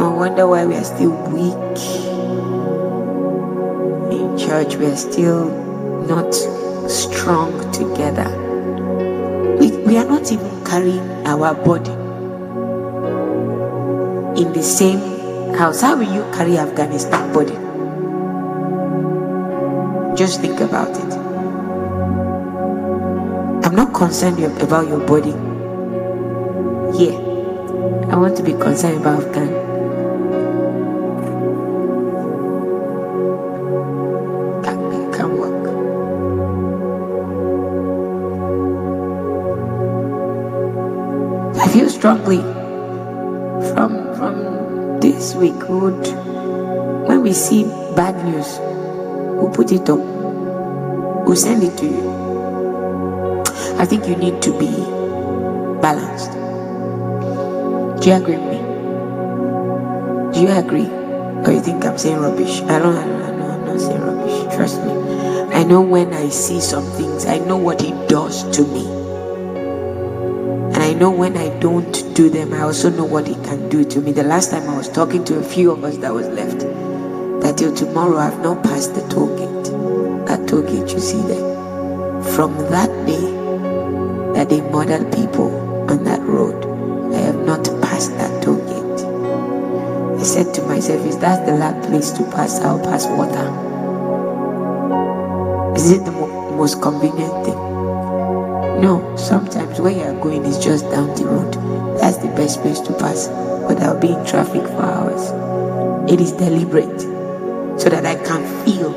We wonder why we are still weak in church. We are still not strong together. We, we are not even carrying our body in the same house. How will you carry Afghanistan body? Just think about it. I'm not concerned about your body. Yeah. I want to be concerned about can. I feel strongly from from this week would when we see bad news, we'll put it up. We'll send it to you. I think you need to be balanced. Do you agree with me? Do you agree? Or you think I'm saying rubbish? I don't, I don't know. I'm not saying rubbish. Trust me. I know when I see some things, I know what it does to me. And I know when I don't do them, I also know what it can do to me. The last time I was talking to a few of us that was left, that till tomorrow I've not passed the toll gate. That toll gate you see there. From that day, that they murdered people on that road. I have not passed that toll gate. I said to myself, is that the last place to pass? I'll pass water. Is it the mo- most convenient thing? No, sometimes where you are going is just down the road. That's the best place to pass. But I'll be in traffic for hours. It is deliberate so that I can feel.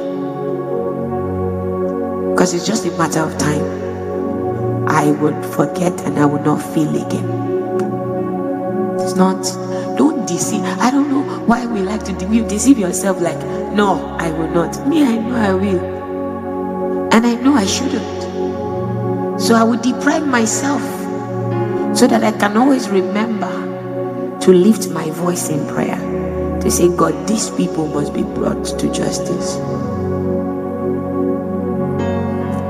Because it's just a matter of time. I would forget and I would not feel again. It's not, don't deceive. I don't know why we like to de- deceive yourself like, no, I will not. Me, I know I will. And I know I shouldn't. So I would deprive myself so that I can always remember to lift my voice in prayer to say, God, these people must be brought to justice.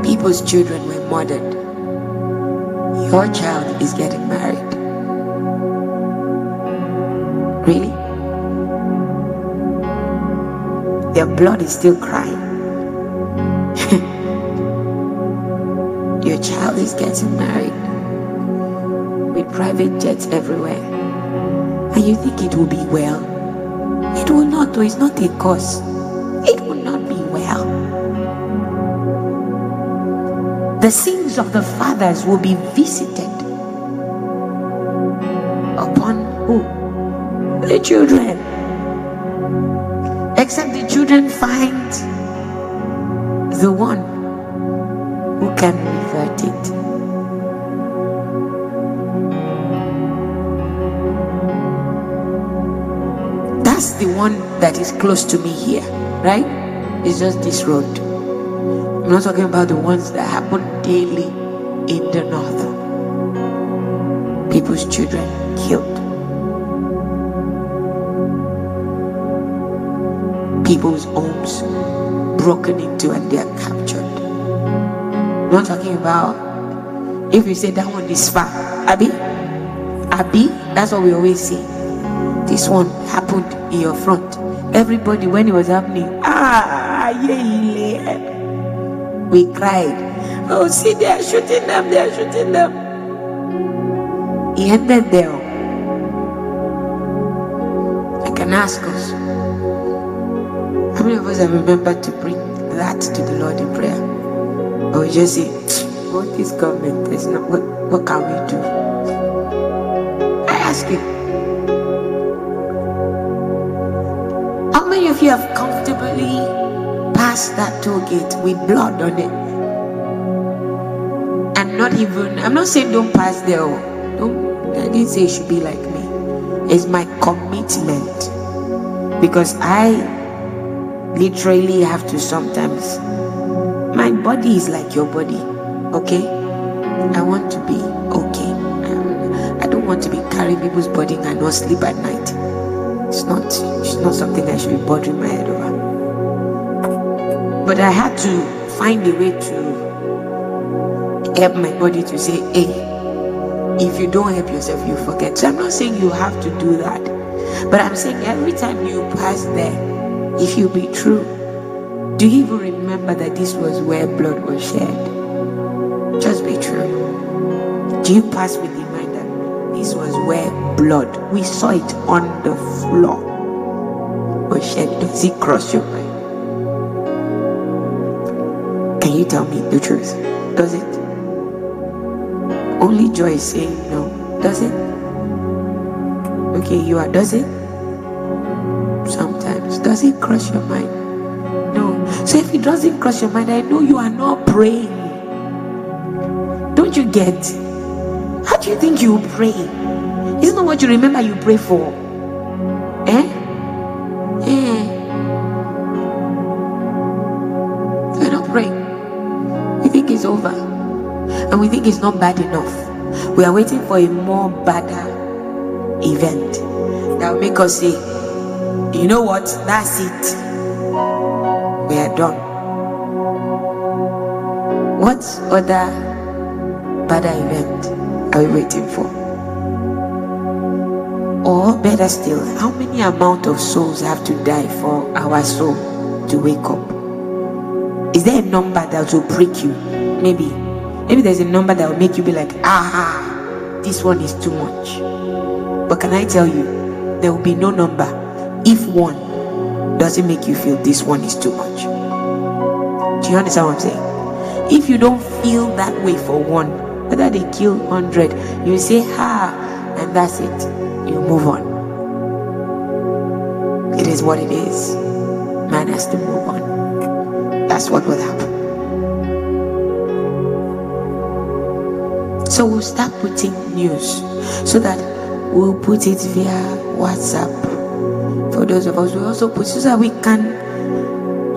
People's children were murdered your child is getting married. Really? Their blood is still crying. (laughs) Your child is getting married with private jets everywhere. And you think it will be well? It will not. It's not a cause. It will not be well. The sins of the fathers will be visited upon who? The children. Except the children find that is close to me here, right? It's just this road. I'm not talking about the ones that happen daily in the north. People's children killed. People's homes broken into and they are captured. I'm not talking about if you say that one is far. Abby? Abby? That's what we always say. This one happened in your front. Everybody, when it was happening, ah, yeah, we cried. Oh, see, they are shooting them, they are shooting them. He ended there. I can ask us. How many of us have remembered to bring that to the Lord in prayer? Or we just say, what is government? There's not what what can we do? I ask you. Passed that toll gate with blood on it? And not even I'm not saying don't pass there. oh. Don't I didn't say it should be like me. It's my commitment. Because I literally have to sometimes my body is like your body okay i want to be okay i don't want to be carrying people's body and not sleep at night it's not it's not something i should be bothering my head but i had to find a way to help my body to say hey if you don't help yourself you forget so i'm not saying you have to do that but i'm saying every time you pass there if you be true do you even remember that this was where blood was shed? Just be true. Do you pass with the mind that this was where blood, we saw it on the floor, was shed? Does it cross your mind? Tell me the truth? Does it? Only joy is saying no. Does it? Okay, you are. Does it? Sometimes. Does it cross your mind? No. So if it doesn't cross your mind, I know you are not praying. Don't you get? How do you think you pray? Isn't that what you remember you pray for? Think it's not bad enough. We are waiting for a more badder event that will make us say, you know what? That's it we are done. What other better event are we waiting for? Or better still, how many amount of souls have to die for our soul to wake up? Is there a number that will break you? Maybe. Maybe there's a number that will make you be like, ah, this one is too much. But can I tell you, there will be no number if one doesn't make you feel this one is too much. Do you understand what I'm saying? If you don't feel that way for one, whether they kill 100, you say, ha, and that's it. You move on. It is what it is. Man has to move on. That's what will happen. So we'll start putting news so that we'll put it via WhatsApp for those of us we also put so that we can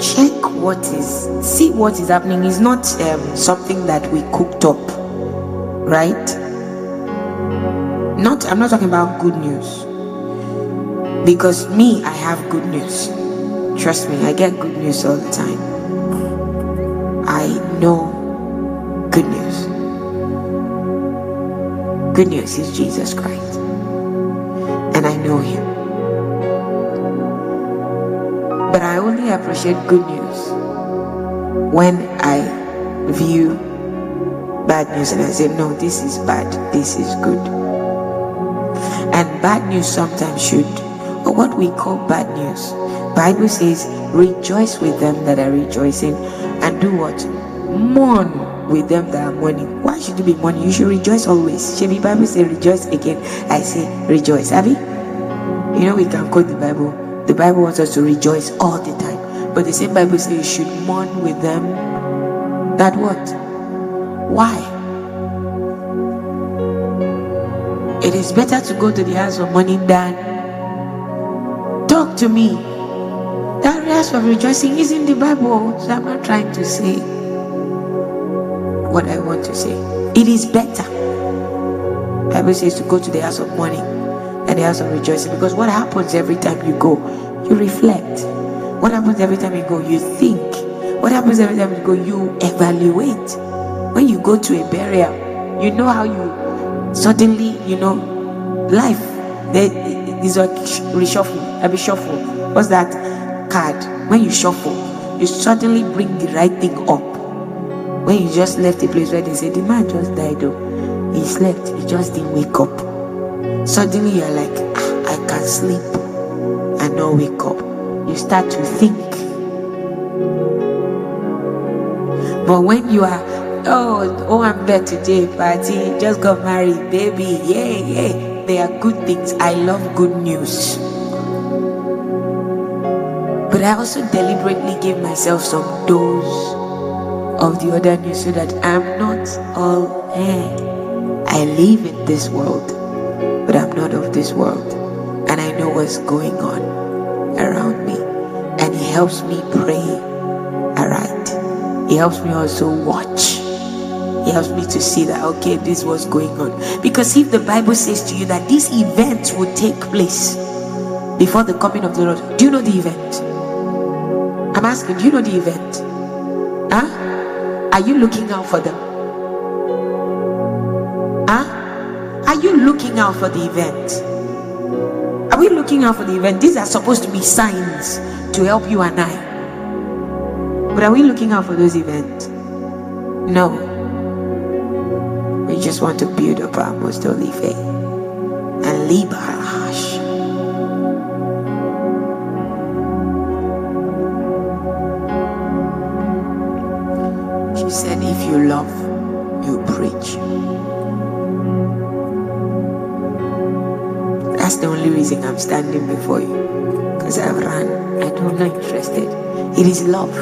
check what is see what is happening. Is not um, something that we cooked up right? Not i'm not talking about good news. Because me i have good news. Trust me i get good news all the time. I know good news is jesus christ and i know him but I only appreciate good news when I view bad news and I say, no, this is bad, this is good. And bad news sometimes should, or what we call bad news. Bible says, rejoice with them that are rejoicing, and do what? Mourn with them that are mourning. Should be mourning? You should rejoice always. Be Bible say rejoice again. I say rejoice. You? You know we can quote the Bible the Bible wants us to rejoice all the time. But the same Bible says you should mourn with them. That what? Why? It is better to go to the house of mourning than talk to me. That house of rejoicing is in the Bible. So I'm not trying to say what I want to say. It is better. Bible says to go to the house of mourning and the house of rejoicing. Because what happens every time you go? You reflect. What happens every time you go? You think. What happens every time you go? You evaluate. When you go to a burial, you know how you suddenly, you know, life. There is a reshuffle, a reshuffle. What's that card? When you shuffle, you suddenly bring the right thing up. When you just left the place where they say the man just died, though. He slept, he just didn't wake up suddenly you're like, I can sleep and not wake up. You start to think. But when you are, oh, oh, I'm there today, party, just got married, baby, yay, yay. They are good things. I love good news. But I also deliberately give myself some dose of the other news so that I'm not all air. I live in this world, but I'm not of this world. And I know what's going on around me. And He helps me pray aright. He helps me also watch. He helps me to see that, okay, this was going on. Because if the Bible says to you that this event will take place before the coming of the Lord, do you know the event? I'm asking, do you know the event? Are you looking out for them? Huh? Are you looking out for the event? Are we looking out for the event? These are supposed to be signs to help you and I. But are we looking out for those events? No. We just want to build up our most holy faith and leave The only reason I'm standing before you. Because I've run. I don't not interested. It is love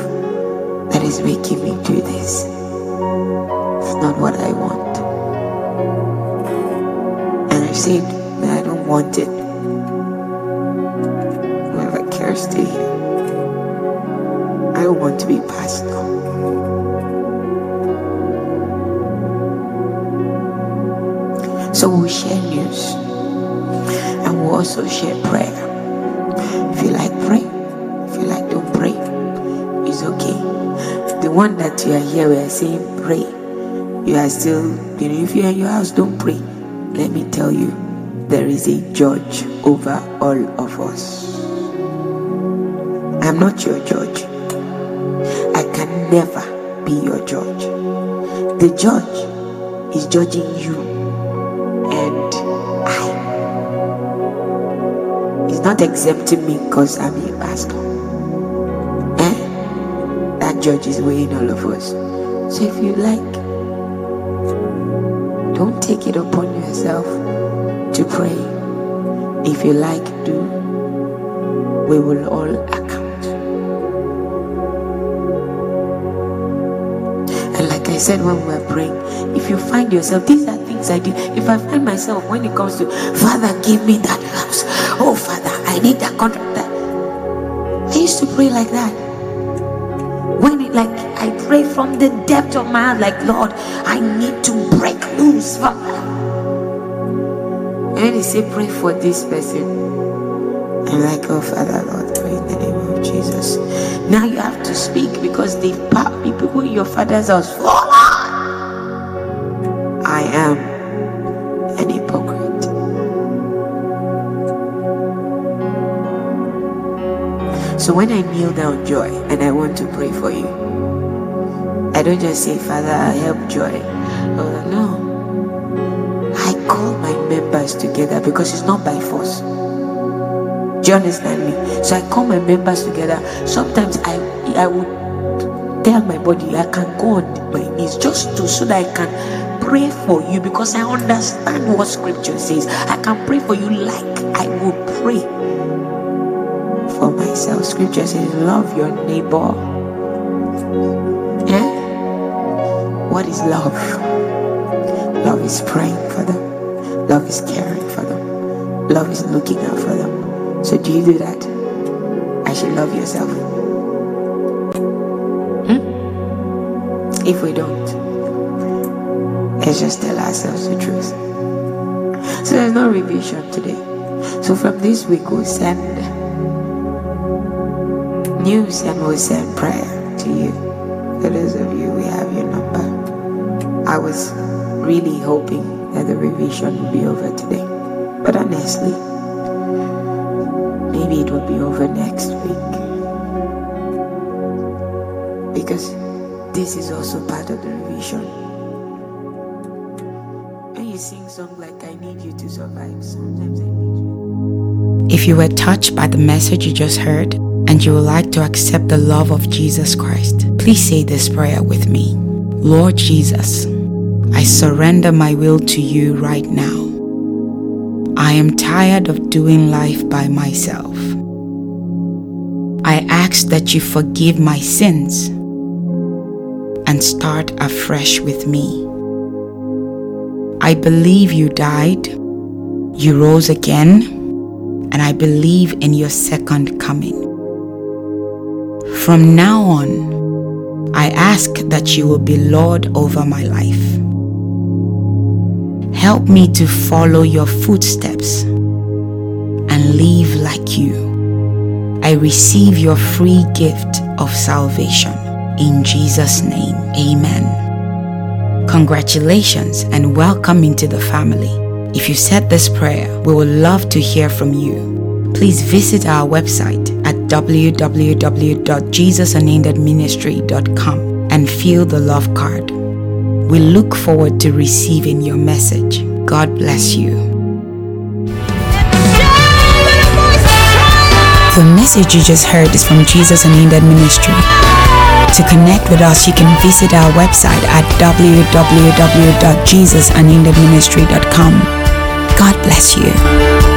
that is making me do this. It's not what I want. And I said, that I don't want it. Whoever cares to hear. I want to be pastor. So we'll share news we'll also share prayer. If you like, pray. If you like, don't pray. It's okay. The one that you are here, we are saying pray. You are still, you know, if you're in your house, don't pray. Let me tell you, there is a judge over all of us. I'm not your judge. I can never be your judge. The judge is judging you not exempting me because I'm a pastor. Eh? That judge is weighing all of us. So if you like, don't take it upon yourself to pray. If you like, do. We will all account. And like I said when we were praying, if you find yourself, these are things I do. If I find myself when it comes to, Father, give me that house. Oh, Father, I need that contract. That. I used to pray like that. When it, like, I pray from the depth of my heart, like, Lord, I need to break loose. Father. And when he say, pray for this person, I'm like, oh, Father, Lord, pray in the name of Jesus. Now you have to speak because the people in your father's house, fall So when I kneel down, Joy, and I want to pray for you, I don't just say, Father, help Joy. Oh, no. I call my members together because it's not by force. Do you understand me? So I call my members together. Sometimes I I would tell my body I can go on my knees just to so that I can pray for you because I understand what scripture says. I can pray for you like I would pray Scripture says, love your neighbor. Eh? What is love? Love is praying for them. Love is caring for them. Love is looking out for them. So do you do that? I should love yourself. Hmm? If we don't, let's just tell ourselves the truth. So there's no revision today. So from this week we'll send news and we'll send prayer to you. For those of you, we have your number. I was really hoping that the revision would be over today. But honestly, maybe it will be over next week. Because this is also part of the revision. When you sing songs like I Need You to Survive, sometimes I need you. If you were touched by the message you just heard and you would like to accept the love of Jesus Christ, please say this prayer with me. Lord Jesus, I surrender my will to you right now. I am tired of doing life by myself. I ask that you forgive my sins and start afresh with me. I believe you died, you rose again, and I believe in your second coming. From now on, I ask that you will be Lord over my life. Help me to follow your footsteps and live like you. I receive your free gift of salvation. In Jesus' name, amen. Congratulations and welcome into the family. If you said this prayer, we would love to hear from you. Please visit our website at www.jesusunendedministry.com and fill the love card. We look forward to receiving your message. God bless you. The message you just heard is from Jesus Unended Ministry. To connect with us, you can visit our website at www.jesusunendedministry.com. God bless you.